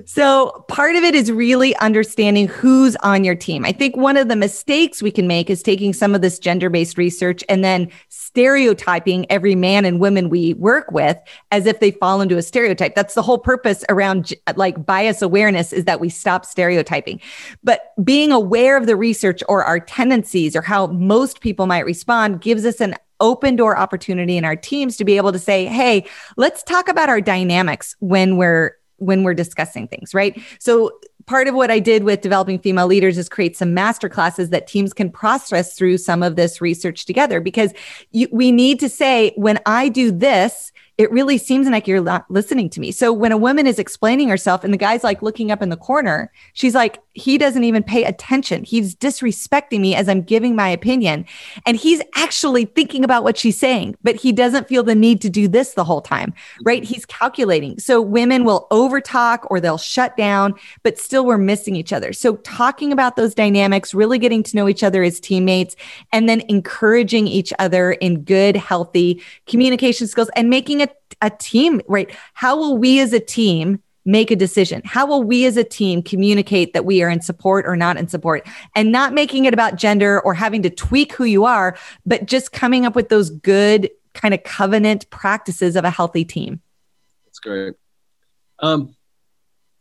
So part of it is really understanding who's on your team. I think one of the mistakes we can make is taking some of this gender based research and then stereotyping every man and woman we work with as if they fall into a stereotype. That's the whole purpose around like bias awareness is that we stop stereotyping. But being aware of the research or our tendencies or how most people might respond gives us an open door opportunity in our teams to be able to say, hey, let's talk about our dynamics when we're when we're discussing things, right? So part of what I did with developing female leaders is create some master classes that teams can process through some of this research together because you, we need to say when I do this, it really seems like you're not listening to me. So when a woman is explaining herself and the guy's like looking up in the corner, she's like, he doesn't even pay attention. He's disrespecting me as I'm giving my opinion. And he's actually thinking about what she's saying, but he doesn't feel the need to do this the whole time, mm-hmm. right? He's calculating. So women will overtalk or they'll shut down, but still we're missing each other. So talking about those dynamics, really getting to know each other as teammates, and then encouraging each other in good, healthy communication skills and making a, team, right? How will we as a team make a decision? How will we as a team communicate that we are in support or not in support and not making it about gender or having to tweak who you are, but just coming up with those good kind of covenant practices of a healthy team? That's great. Um,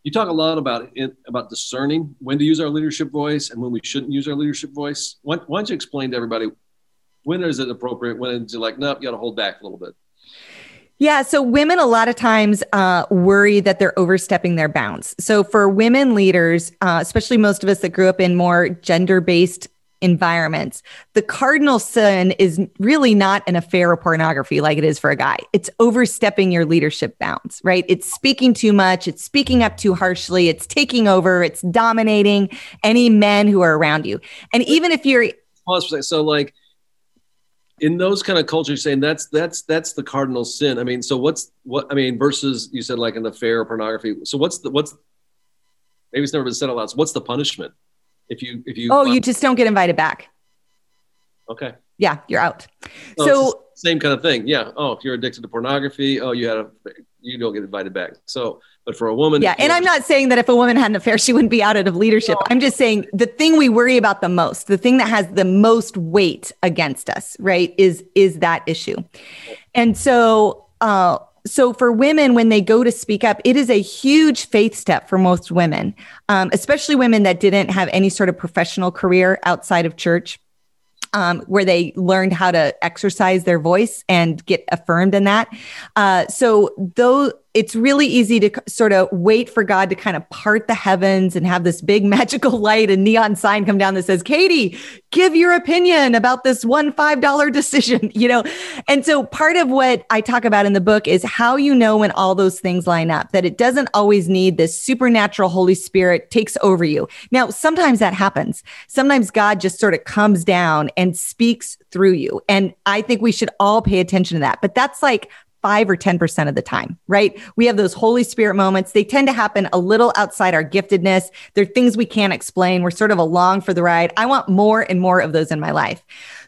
you talk a lot about it, about discerning when to use our leadership voice and when we shouldn't use our leadership voice. Why, why don't you explain to everybody when is it appropriate? When is it like, nope, you got to hold back a little bit? Yeah. So women a lot of times uh, worry that they're overstepping their bounds. So for women leaders, uh, especially most of us that grew up in more gender based environments, the cardinal sin is really not an affair or pornography like it is for a guy. It's overstepping your leadership bounds, right? It's speaking too much. It's speaking up too harshly. It's taking over. It's dominating any men who are around you. And even if you're. So, like, in those kind of cultures saying that's that's that's the cardinal sin. I mean so what's what i mean versus you said like an affair or pornography so what's the what's maybe it's never been said out loud so what's the punishment? If you if you oh you just don't get invited back. Okay. Yeah you're out. Oh, so same kind of thing. Yeah. Oh if you're addicted to pornography oh you had a you don't get invited back so but for a woman, yeah. And I'm not saying that if a woman had an affair, she wouldn't be outed of leadership. No. I'm just saying the thing we worry about the most, the thing that has the most weight against us, right, is is that issue. And so, uh, so for women, when they go to speak up, it is a huge faith step for most women, um, especially women that didn't have any sort of professional career outside of church. Um, where they learned how to exercise their voice and get affirmed in that. Uh, so those it's really easy to sort of wait for God to kind of part the heavens and have this big magical light and neon sign come down that says, Kadi, give your opinion about this one $5 decision, you know? And so part of what I talk about in the book is how you know when all those things line up, that it doesn't always need this supernatural Holy Spirit takes over you. Now, sometimes that happens. Sometimes God just sort of comes down and speaks through you. And I think we should all pay attention to that. But that's like five or 10% of the time, right? We have those Holy Spirit moments. They tend to happen a little outside our giftedness. They're things we can't explain. We're sort of along for the ride. I want more and more of those in my life.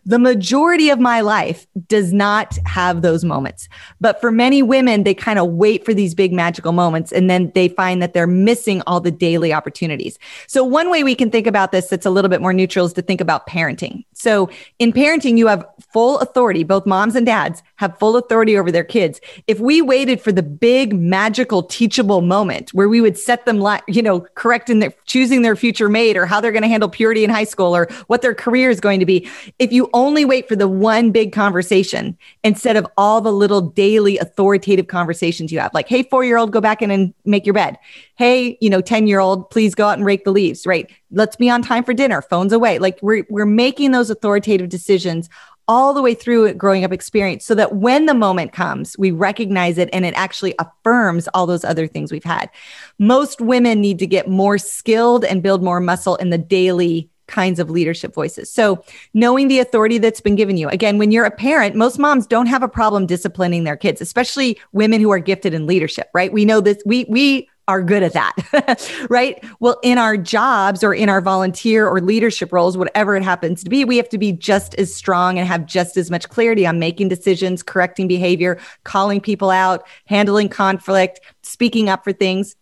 The majority of my life does not have those moments. But for many women, they kind of wait for these big magical moments and then they find that they're missing all the daily opportunities. So, one way we can think about this that's a little bit more neutral is to think about parenting. So, in parenting, you have full authority, both moms and dads have full authority over their kids. If we waited for the big magical teachable moment where we would set them, li- you know, correct in their choosing their future mate or how they're going to handle purity in high school or what their career is going to be, if you only wait for the one big conversation instead of all the little daily authoritative conversations you have, like, hey, four year old, go back in and make your bed. Hey, you know, 10 year old, please go out and rake the leaves, right? Let's be on time for dinner, phones away. Like we're, we're making those authoritative decisions all the way through growing up experience so that when the moment comes, we recognize it and it actually affirms all those other things we've had. Most women need to get more skilled and build more muscle in the daily kinds of leadership voices. So, knowing the authority that's been given you. Again, when you're a parent, most moms don't have a problem disciplining their kids, especially women who are gifted in leadership, right? We know this we we are good at that, right? Well, in our jobs or in our volunteer or leadership roles, whatever it happens to be, we have to be just as strong and have just as much clarity on making decisions, correcting behavior, calling people out, handling conflict, speaking up for things.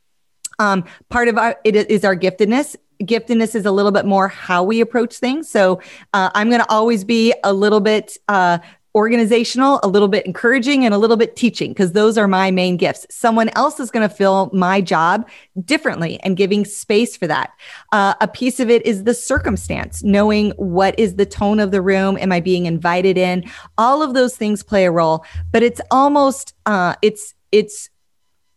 Um, part of our it is our giftedness giftedness is a little bit more how we approach things. So uh, I'm going to always be a little bit uh, organizational, a little bit encouraging, and a little bit teaching, because those are my main gifts. Someone else is going to fill my job differently and giving space for that. Uh, a piece of it is the circumstance, knowing what is the tone of the room. Am I being invited in? All of those things play a role, but it's almost, uh, it's, it's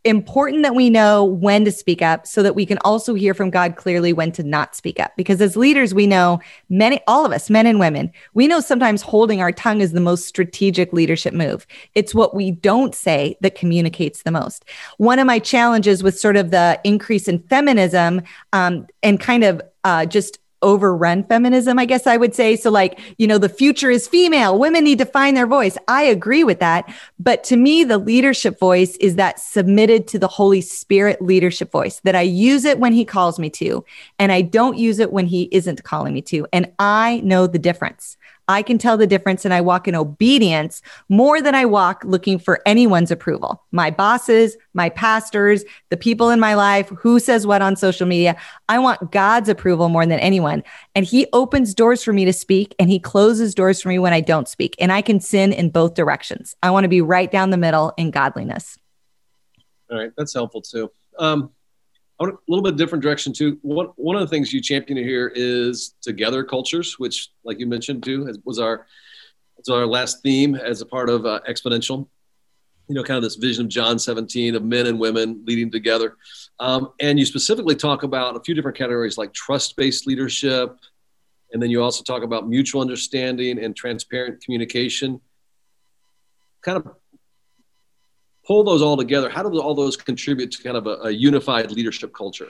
important that we know when to speak up so that we can also hear from God clearly when to not speak up. Because as leaders, we know many, all of us, men and women, we know sometimes holding our tongue is the most strategic leadership move. It's what we don't say that communicates the most. One of my challenges with sort of the increase in feminism um, and kind of uh, just overrun feminism, I guess I would say. So, like, you know, the future is female. Women need to find their voice. I agree with that. But to me, the leadership voice is that submitted to the Holy Spirit leadership voice that I use it when he calls me to, and I don't use it when he isn't calling me to. And I know the difference. I can tell the difference and I walk in obedience more than I walk looking for anyone's approval. My bosses, my pastors, the people in my life, who says what on social media. I want God's approval more than anyone. And He opens doors for me to speak and He closes doors for me when I don't speak. And I can sin in both directions. I want to be right down the middle in godliness. All right. That's helpful too. Um, a little bit different direction too. One one of the things you champion here is together cultures, which, like you mentioned too, was our was our last theme as a part of uh, exponential. You know, kind of this vision of John 17 of men and women leading together, um, and you specifically talk about a few different categories like trust-based leadership, and then you also talk about mutual understanding and transparent communication. Kind of pull those all together, how do all those contribute to kind of a, a unified leadership culture?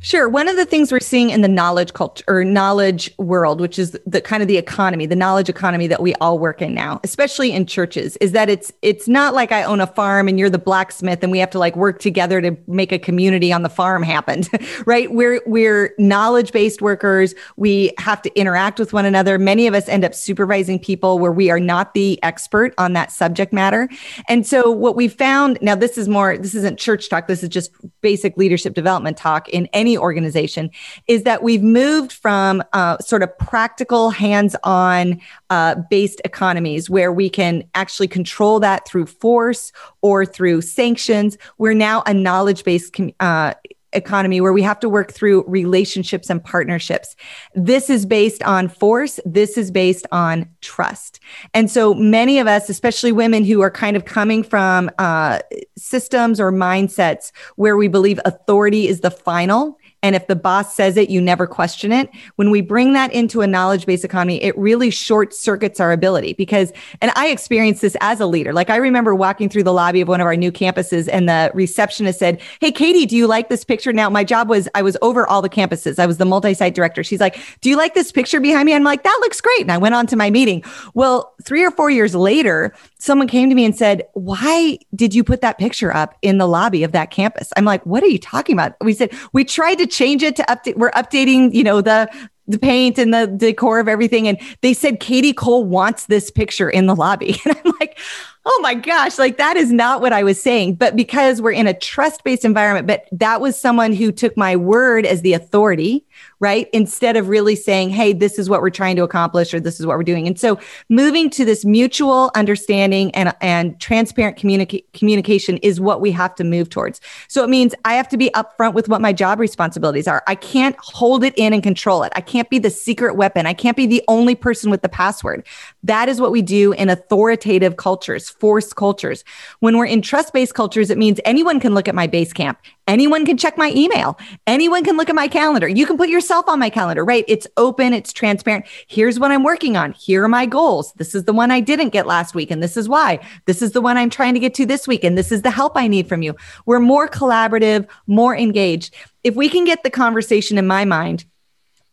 Sure. One of the things we're seeing in the knowledge culture or knowledge world, which is the kind of the economy, the knowledge economy that we all work in now, especially in churches, is that it's it's not like I own a farm and you're the blacksmith and we have to like work together to make a community on the farm happen, right? We're we're knowledge-based workers. We have to interact with one another. Many of us end up supervising people where we are not the expert on that subject matter. And so what we found, now this is more this isn't church talk, this is just basic leadership development talk in any organization is that we've moved from uh, sort of practical, hands on uh, based economies where we can actually control that through force or through sanctions. We're now a knowledge based uh, economy where we have to work through relationships and partnerships. This is based on force. This is based on trust. And so many of us, especially women who are kind of coming from uh, systems or mindsets where we believe authority is the final and if the boss says it, you never question it. When we bring that into a knowledge based economy, it really short circuits our ability because, and I experienced this as a leader. Like I remember walking through the lobby of one of our new campuses and the receptionist said, Hey, Kadi, do you like this picture? Now, my job was I was over all the campuses. I was the multi site director. She's like, Do you like this picture behind me? I'm like, That looks great. And I went on to my meeting. Well, three or four years later, someone came to me and said, Why did you put that picture up in the lobby of that campus? I'm like, What are you talking about? We said, We tried to change it to update. We're updating, you know, the the paint and the decor of everything. And they said Kadi Cole wants this picture in the lobby. And I'm like, oh my gosh, like that is not what I was saying. But because we're in a trust based environment, but that was someone who took my word as the authority, right? Instead of really saying, hey, this is what we're trying to accomplish or this is what we're doing. And so moving to this mutual understanding and, and transparent communica- communication is what we have to move towards. So it means I have to be upfront with what my job responsibilities are. I can't hold it in and control it. I can't be the secret weapon. I can't be the only person with the password. That is what we do in authoritative cultures, forced cultures. When we're in trust based cultures, it means anyone can look at my Basecamp. Anyone can check my email. Anyone can look at my calendar. You can put yourself on my calendar, right? It's open, it's transparent. Here's what I'm working on. Here are my goals. This is the one I didn't get last week, and this is why. This is the one I'm trying to get to this week, and this is the help I need from you. We're more collaborative, more engaged. If we can get the conversation in my mind,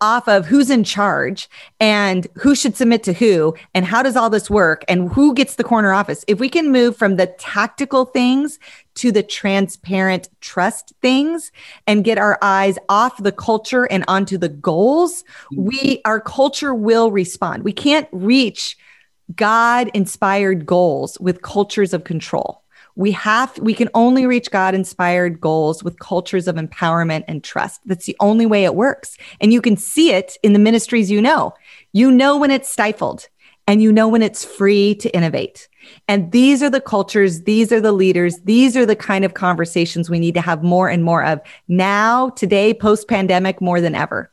off of who's in charge and who should submit to who and how does all this work and who gets the corner office. If we can move from the tactical things to the transparent trust things and get our eyes off the culture and onto the goals, we our culture will respond. We can't reach God inspired goals with cultures of control we have we can only reach god inspired goals with cultures of empowerment and trust. That's the only way it works. And you can see it in the ministries you know. You know when it's stifled and you know when it's free to innovate. And these are the cultures these are the leaders these are the kind of conversations we need to have more and more of now today post pandemic more than ever.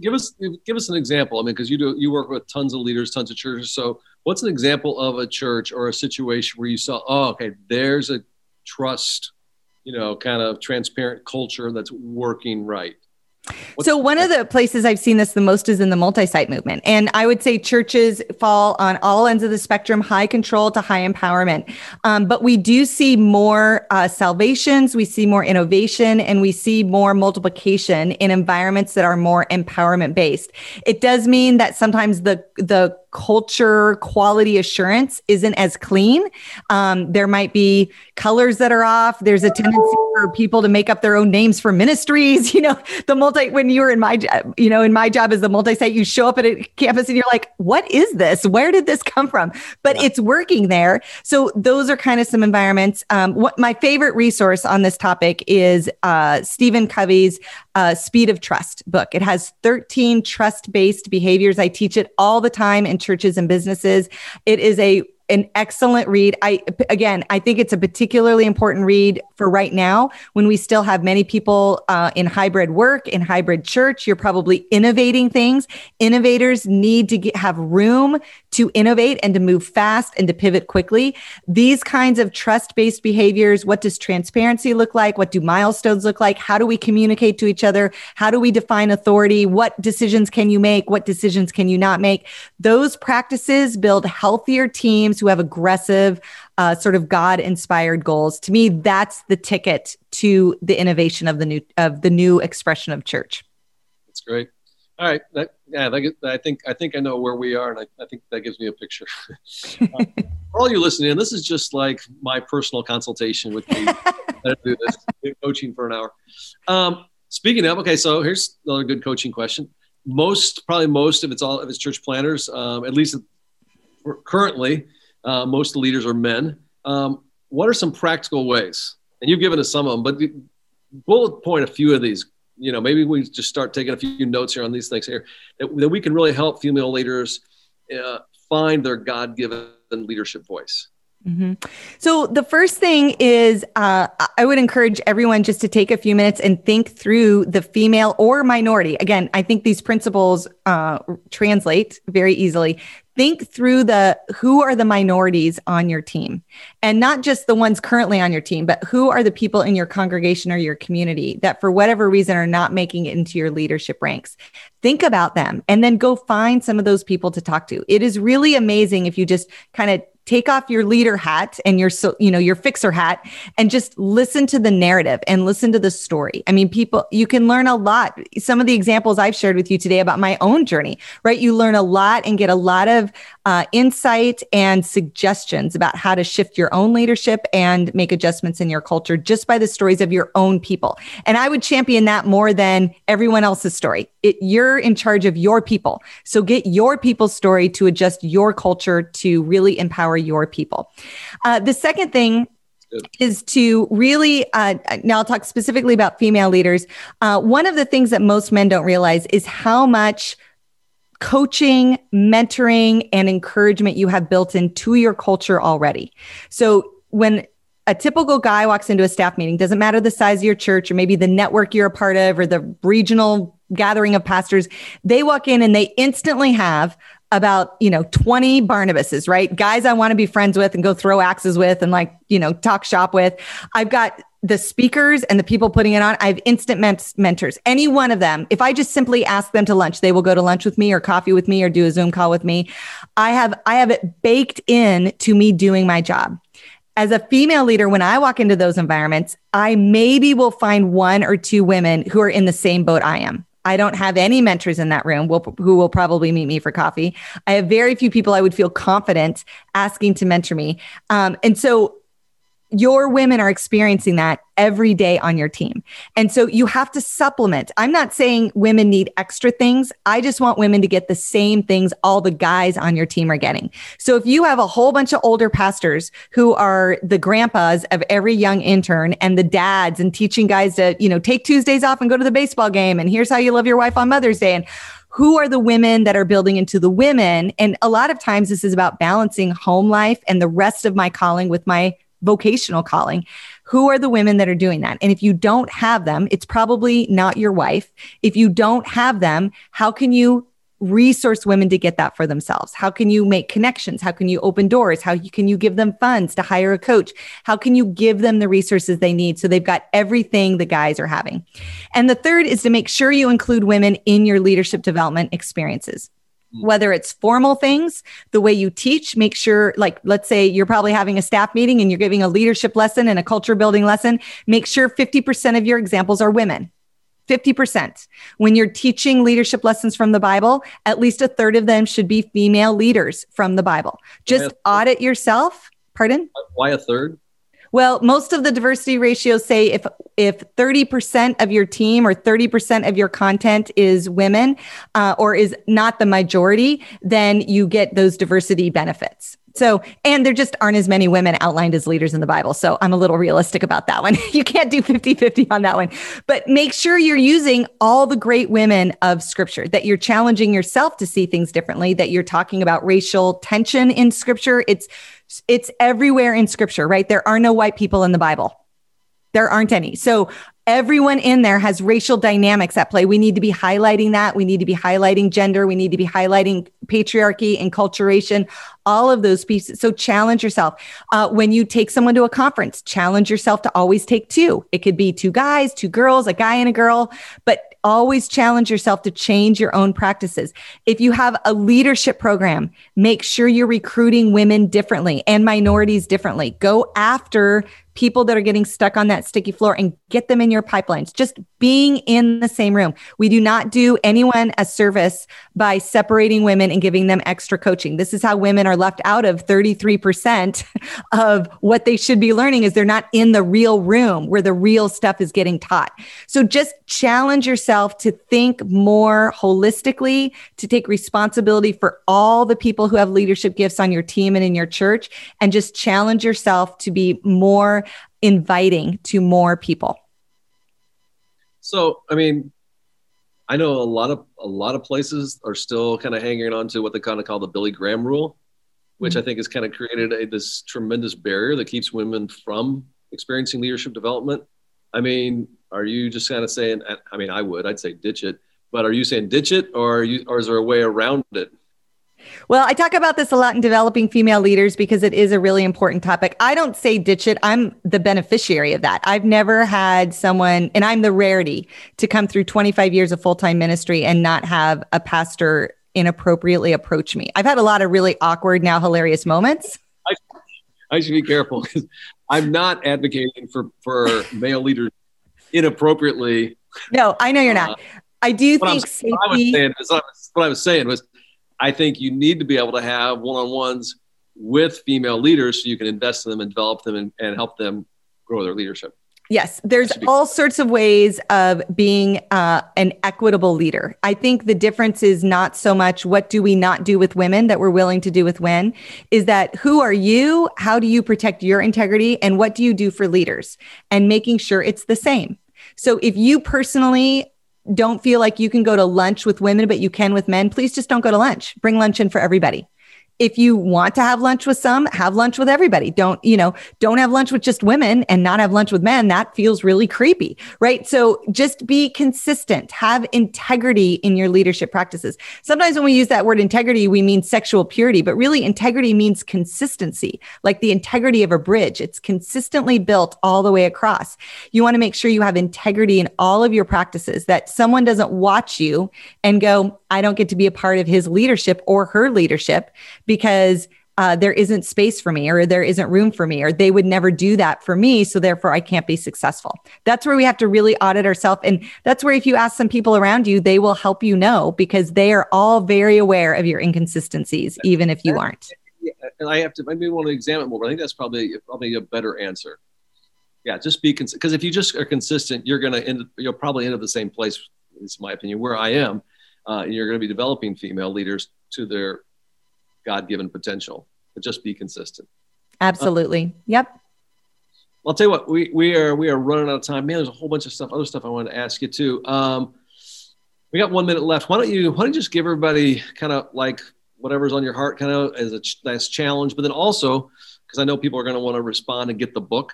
Give us give us an example. I mean because you do you work with tons of leaders tons of churches. So what's an example of a church or a situation where you saw oh okay there's a trust you know kind of transparent culture that's working right What's so one of the places I've seen this the most is in the multi-site movement. And I would say churches fall on all ends of the spectrum, high control to high empowerment. Um, but we do see more uh, salvations, we see more innovation, and we see more multiplication in environments that are more empowerment based. It does mean that sometimes the the culture quality assurance isn't as clean. Um, there might be colors that are off. There's a tendency for people to make up their own names for ministries. You know, the multi, when you were in my, you know, in my job as the multi site, you show up at a campus and you're like, what is this? Where did this come from? But yeah. it's working there. So those are kind of some environments. Um, what my favorite resource on this topic is uh, Stephen Covey's uh, Speed of Trust book. It has 13 trust based behaviors. I teach it all the time in churches and businesses. It is a an excellent read. I again, I think it's a particularly important read for right now when we still have many people uh, in hybrid work, in hybrid church. You're probably innovating things. Innovators need to get, have room to innovate and to move fast and to pivot quickly. These kinds of trust based behaviors. What does transparency look like? What do milestones look like? How do we communicate to each other? How do we define authority? What decisions can you make? What decisions can you not make? Those practices build healthier teams teams who have aggressive, uh, sort of God inspired goals. To me, that's the ticket to the innovation of the new of the new expression of church. That's great. All right, that, yeah, that, I think I think I know where we are, and I, I think that gives me a picture. uh, for all you listening, and this is just like my personal consultation with me. do this coaching for an hour. Um, speaking of, okay, so here's another good coaching question. Most, probably most, if it's all, if it's church planners, um, at least currently, uh, most of the leaders are men. Um, what are some practical ways? And you've given us some of them, but bullet point a few of these. You know, maybe we just start taking a few notes here on these things here that, that we can really help female leaders uh, find their God-given leadership voice. Mm-hmm. So the first thing is, uh, I would encourage everyone just to take a few minutes and think through the female or minority. Again, I think these principles uh, translate very easily think through the who are the minorities on your team and not just the ones currently on your team but who are the people in your congregation or your community that for whatever reason are not making it into your leadership ranks think about them and then go find some of those people to talk to it is really amazing if you just kind of take off your leader hat and your so you know your fixer hat and just listen to the narrative and listen to the story i mean people you can learn a lot some of the examples i've shared with you today about my own journey right you learn a lot and get a lot of uh, insight and suggestions about how to shift your own leadership and make adjustments in your culture just by the stories of your own people. And I would champion that more than everyone else's story. It, you're in charge of your people. So get your people's story to adjust your culture to really empower your people. Uh, the second thing is to really uh, now i'll talk specifically about female leaders. Uh, one of the things that most men don't realize is how much coaching mentoring and encouragement you have built into your culture already. So when a typical guy walks into a staff meeting doesn't matter the size of your church or maybe the network you're a part of or the regional gathering of pastors they walk in and they instantly have about, you know, 20 Barnabases, right? Guys I want to be friends with and go throw axes with and like, you know, talk shop with. I've got the speakers and the people putting it on. I have instant ment- mentors. Any one of them, if I just simply ask them to lunch, they will go to lunch with me or coffee with me or do a Zoom call with me. I have I have it baked in to me doing my job as a female leader, when I walk into those environments, I maybe will find one or two women who are in the same boat I am. I don't have any mentors in that room who will probably meet me for coffee. I have very few people I would feel confident asking to mentor me. Um, and so your women are experiencing that every day on your team. And so you have to supplement. I'm not saying women need extra things. I just want women to get the same things all the guys on your team are getting. So if you have a whole bunch of older pastors who are the grandpas of every young intern and the dads and teaching guys to, you know, take Tuesdays off and go to the baseball game and here's how you love your wife on Mother's Day and who are the women that are building into the women and a lot of times this is about balancing home life and the rest of my calling with my vocational calling. Who are the women that are doing that? And if you don't have them, it's probably not your wife. If you don't have them, how can you resource women to get that for themselves? How can you make connections? How can you open doors? How can you give them funds to hire a coach? How can you give them the resources they need so they've got everything the guys are having? And the third is to make sure you include women in your leadership development experiences. Mm. whether it's formal things, the way you teach, make sure, like, let's say you're probably having a staff meeting and you're giving a leadership lesson and a culture building lesson, make sure 50% of your examples are women. 50%. When you're teaching leadership lessons from the Bible, at least a third of them should be female leaders from the Bible. Just audit yourself. Pardon? Why a third? Well, most of the diversity ratios say if if 30% of your team or 30% of your content is women uh, or is not the majority, then you get those diversity benefits. So, and there just aren't as many women outlined as leaders in the Bible. So I'm a little realistic about that one. you can't do 50 50 on that one. But make sure you're using all the great women of scripture, that you're challenging yourself to see things differently, that you're talking about racial tension in scripture. It's it's everywhere in scripture, right? There are no white people in the Bible. There aren't any. So everyone in there has racial dynamics at play. We need to be highlighting that. We need to be highlighting gender. We need to be highlighting patriarchy, enculturation, all of those pieces. So challenge yourself. Uh, when you take someone to a conference, challenge yourself to always take two. It could be two guys, two girls, a guy and a girl, but always challenge yourself to change your own practices. If you have a leadership program, make sure you're recruiting women differently and minorities differently. Go after people that are getting stuck on that sticky floor and get them in your pipelines. Just being in the same room. We do not do anyone a service by separating women and giving them extra coaching. This is how women are left out of 33% of what they should be learning is they're not in the real room where the real stuff is getting taught. So just challenge yourself to think more holistically, to take responsibility for all the people who have leadership gifts on your team and in your church and just challenge yourself to be more inviting to more people. So, I mean, I know a lot of a lot of places are still kind of hanging on to what they kind of call the Billy Graham rule, which mm-hmm. I think has kind of created a, this tremendous barrier that keeps women from experiencing leadership development. I mean, are you just kind of saying? I mean, I would. I'd say ditch it. But are you saying ditch it, or are you, or is there a way around it? Well, I talk about this a lot in developing female leaders because it is a really important topic. I don't say ditch it. I'm the beneficiary of that. I've never had someone, and I'm the rarity to come through 25 years of full time ministry and not have a pastor inappropriately approach me. I've had a lot of really awkward, now hilarious moments. I, I should be careful because I'm not advocating for, for male leaders inappropriately. No, I know you're not. Uh, I do think safety. What I, was saying, what I was saying was I think you need to be able to have one-on-ones with female leaders so you can invest in them and develop them and, and help them grow their leadership. Yes, there's all sorts of ways of being uh, an equitable leader. I think the difference is not so much what do we not do with women that we're willing to do with men, is that who are you? How do you protect your integrity? And what do you do for leaders? And making sure it's the same. So if you personally don't feel like you can go to lunch with women, but you can with men, please just don't go to lunch. Bring lunch in for everybody if you want to have lunch with some, have lunch with everybody. Don't, you know, don't have lunch with just women and not have lunch with men. That feels really creepy, right? So just be consistent, have integrity in your leadership practices. Sometimes when we use that word integrity, we mean sexual purity, but really integrity means consistency, like the integrity of a bridge. It's consistently built all the way across. You want to make sure you have integrity in all of your practices, that someone doesn't watch you and go, I don't get to be a part of his leadership or her leadership because uh, there isn't space for me or there isn't room for me or they would never do that for me so therefore i can't be successful. That's where we have to really audit ourselves and that's where if you ask some people around you they will help you know because they are all very aware of your inconsistencies even if you aren't. And i have to maybe want to examine more but i think that's probably probably a better answer. Yeah just be consistent because if you just are consistent you're going to end you'll probably end up the same place is my opinion where i am uh, you're going to be developing female leaders to their God-given potential. But just be consistent. Absolutely. Uh, yep. I'll tell you what, we, we are we are running out of time. Man, there's a whole bunch of stuff, other stuff I wanted to ask you too. Um, we got one minute left. Why don't you why don't you just give everybody kind of like whatever's on your heart, kind of as a ch- nice challenge, but then also because I know people are going to want to respond and get the book.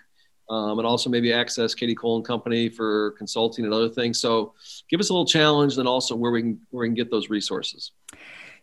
Um, and also maybe access Kadi Cole and Company for consulting and other things. So give us a little challenge, and also where we can where we can get those resources.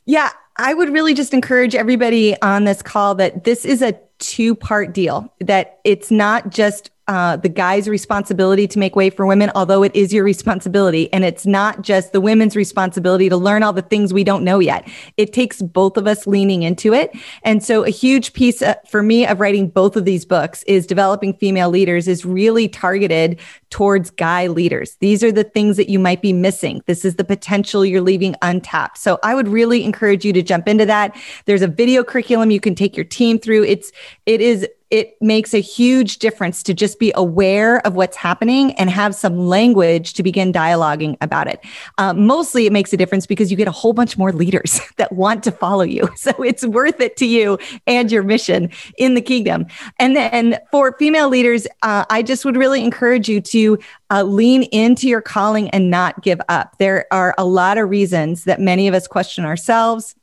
Yeah, I would really just encourage everybody on this call that this is a two part deal, that it's not just uh, the guy's responsibility to make way for women, although it is your responsibility. And it's not just the women's responsibility to learn all the things we don't know yet. It takes both of us leaning into it. And so, a huge piece uh, for me of writing both of these books is developing female leaders is really targeted towards guy leaders. These are the things that you might be missing. This is the potential you're leaving untapped. So, I would really encourage you to jump into that. There's a video curriculum you can take your team through. It's, it is it makes a huge difference to just be aware of what's happening and have some language to begin dialoguing about it. Um, mostly, it makes a difference because you get a whole bunch more leaders that want to follow you. So it's worth it to you and your mission in the kingdom. And then for female leaders, uh, I just would really encourage you to uh, lean into your calling and not give up. There are a lot of reasons that many of us question ourselves.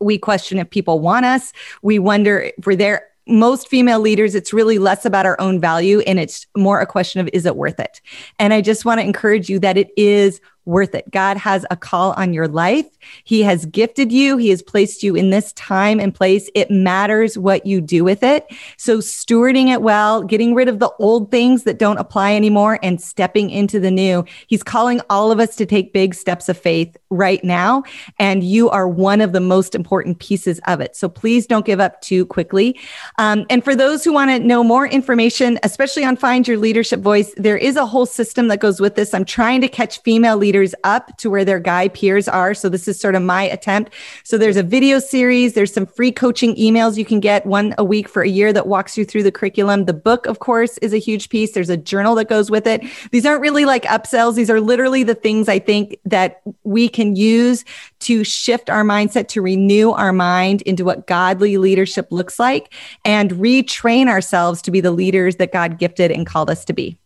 We question if people want us. We wonder if we're there most female leaders, it's really less about our own value and it's more a question of is it worth it? And I just want to encourage you that it is worth it. God has a call on your life. He has gifted you. He has placed you in this time and place. It matters what you do with it. So stewarding it well, getting rid of the old things that don't apply anymore and stepping into the new. He's calling all of us to take big steps of faith right now. And you are one of the most important pieces of it. So please don't give up too quickly. Um, and for those who want to know more information, especially on Find Your Leadership Voice, there is a whole system that goes with this. I'm trying to catch female leaders leaders up to where their guy peers are. So this is sort of my attempt. So there's a video series, there's some free coaching emails you can get one a week for a year that walks you through the curriculum. The book, of course, is a huge piece. There's a journal that goes with it. These aren't really like upsells. These are literally the things I think that we can use to shift our mindset, to renew our mind into what godly leadership looks like and retrain ourselves to be the leaders that God gifted and called us to be.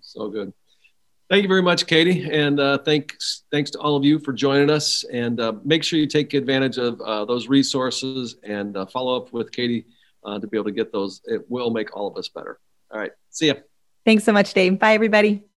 So good. Thank you very much, Kadi, and uh, thanks thanks to all of you for joining us. And uh, make sure you take advantage of uh, those resources and uh, follow up with Kadi uh, to be able to get those. It will make all of us better. All right, see ya. Thanks so much, Dave. Bye, everybody.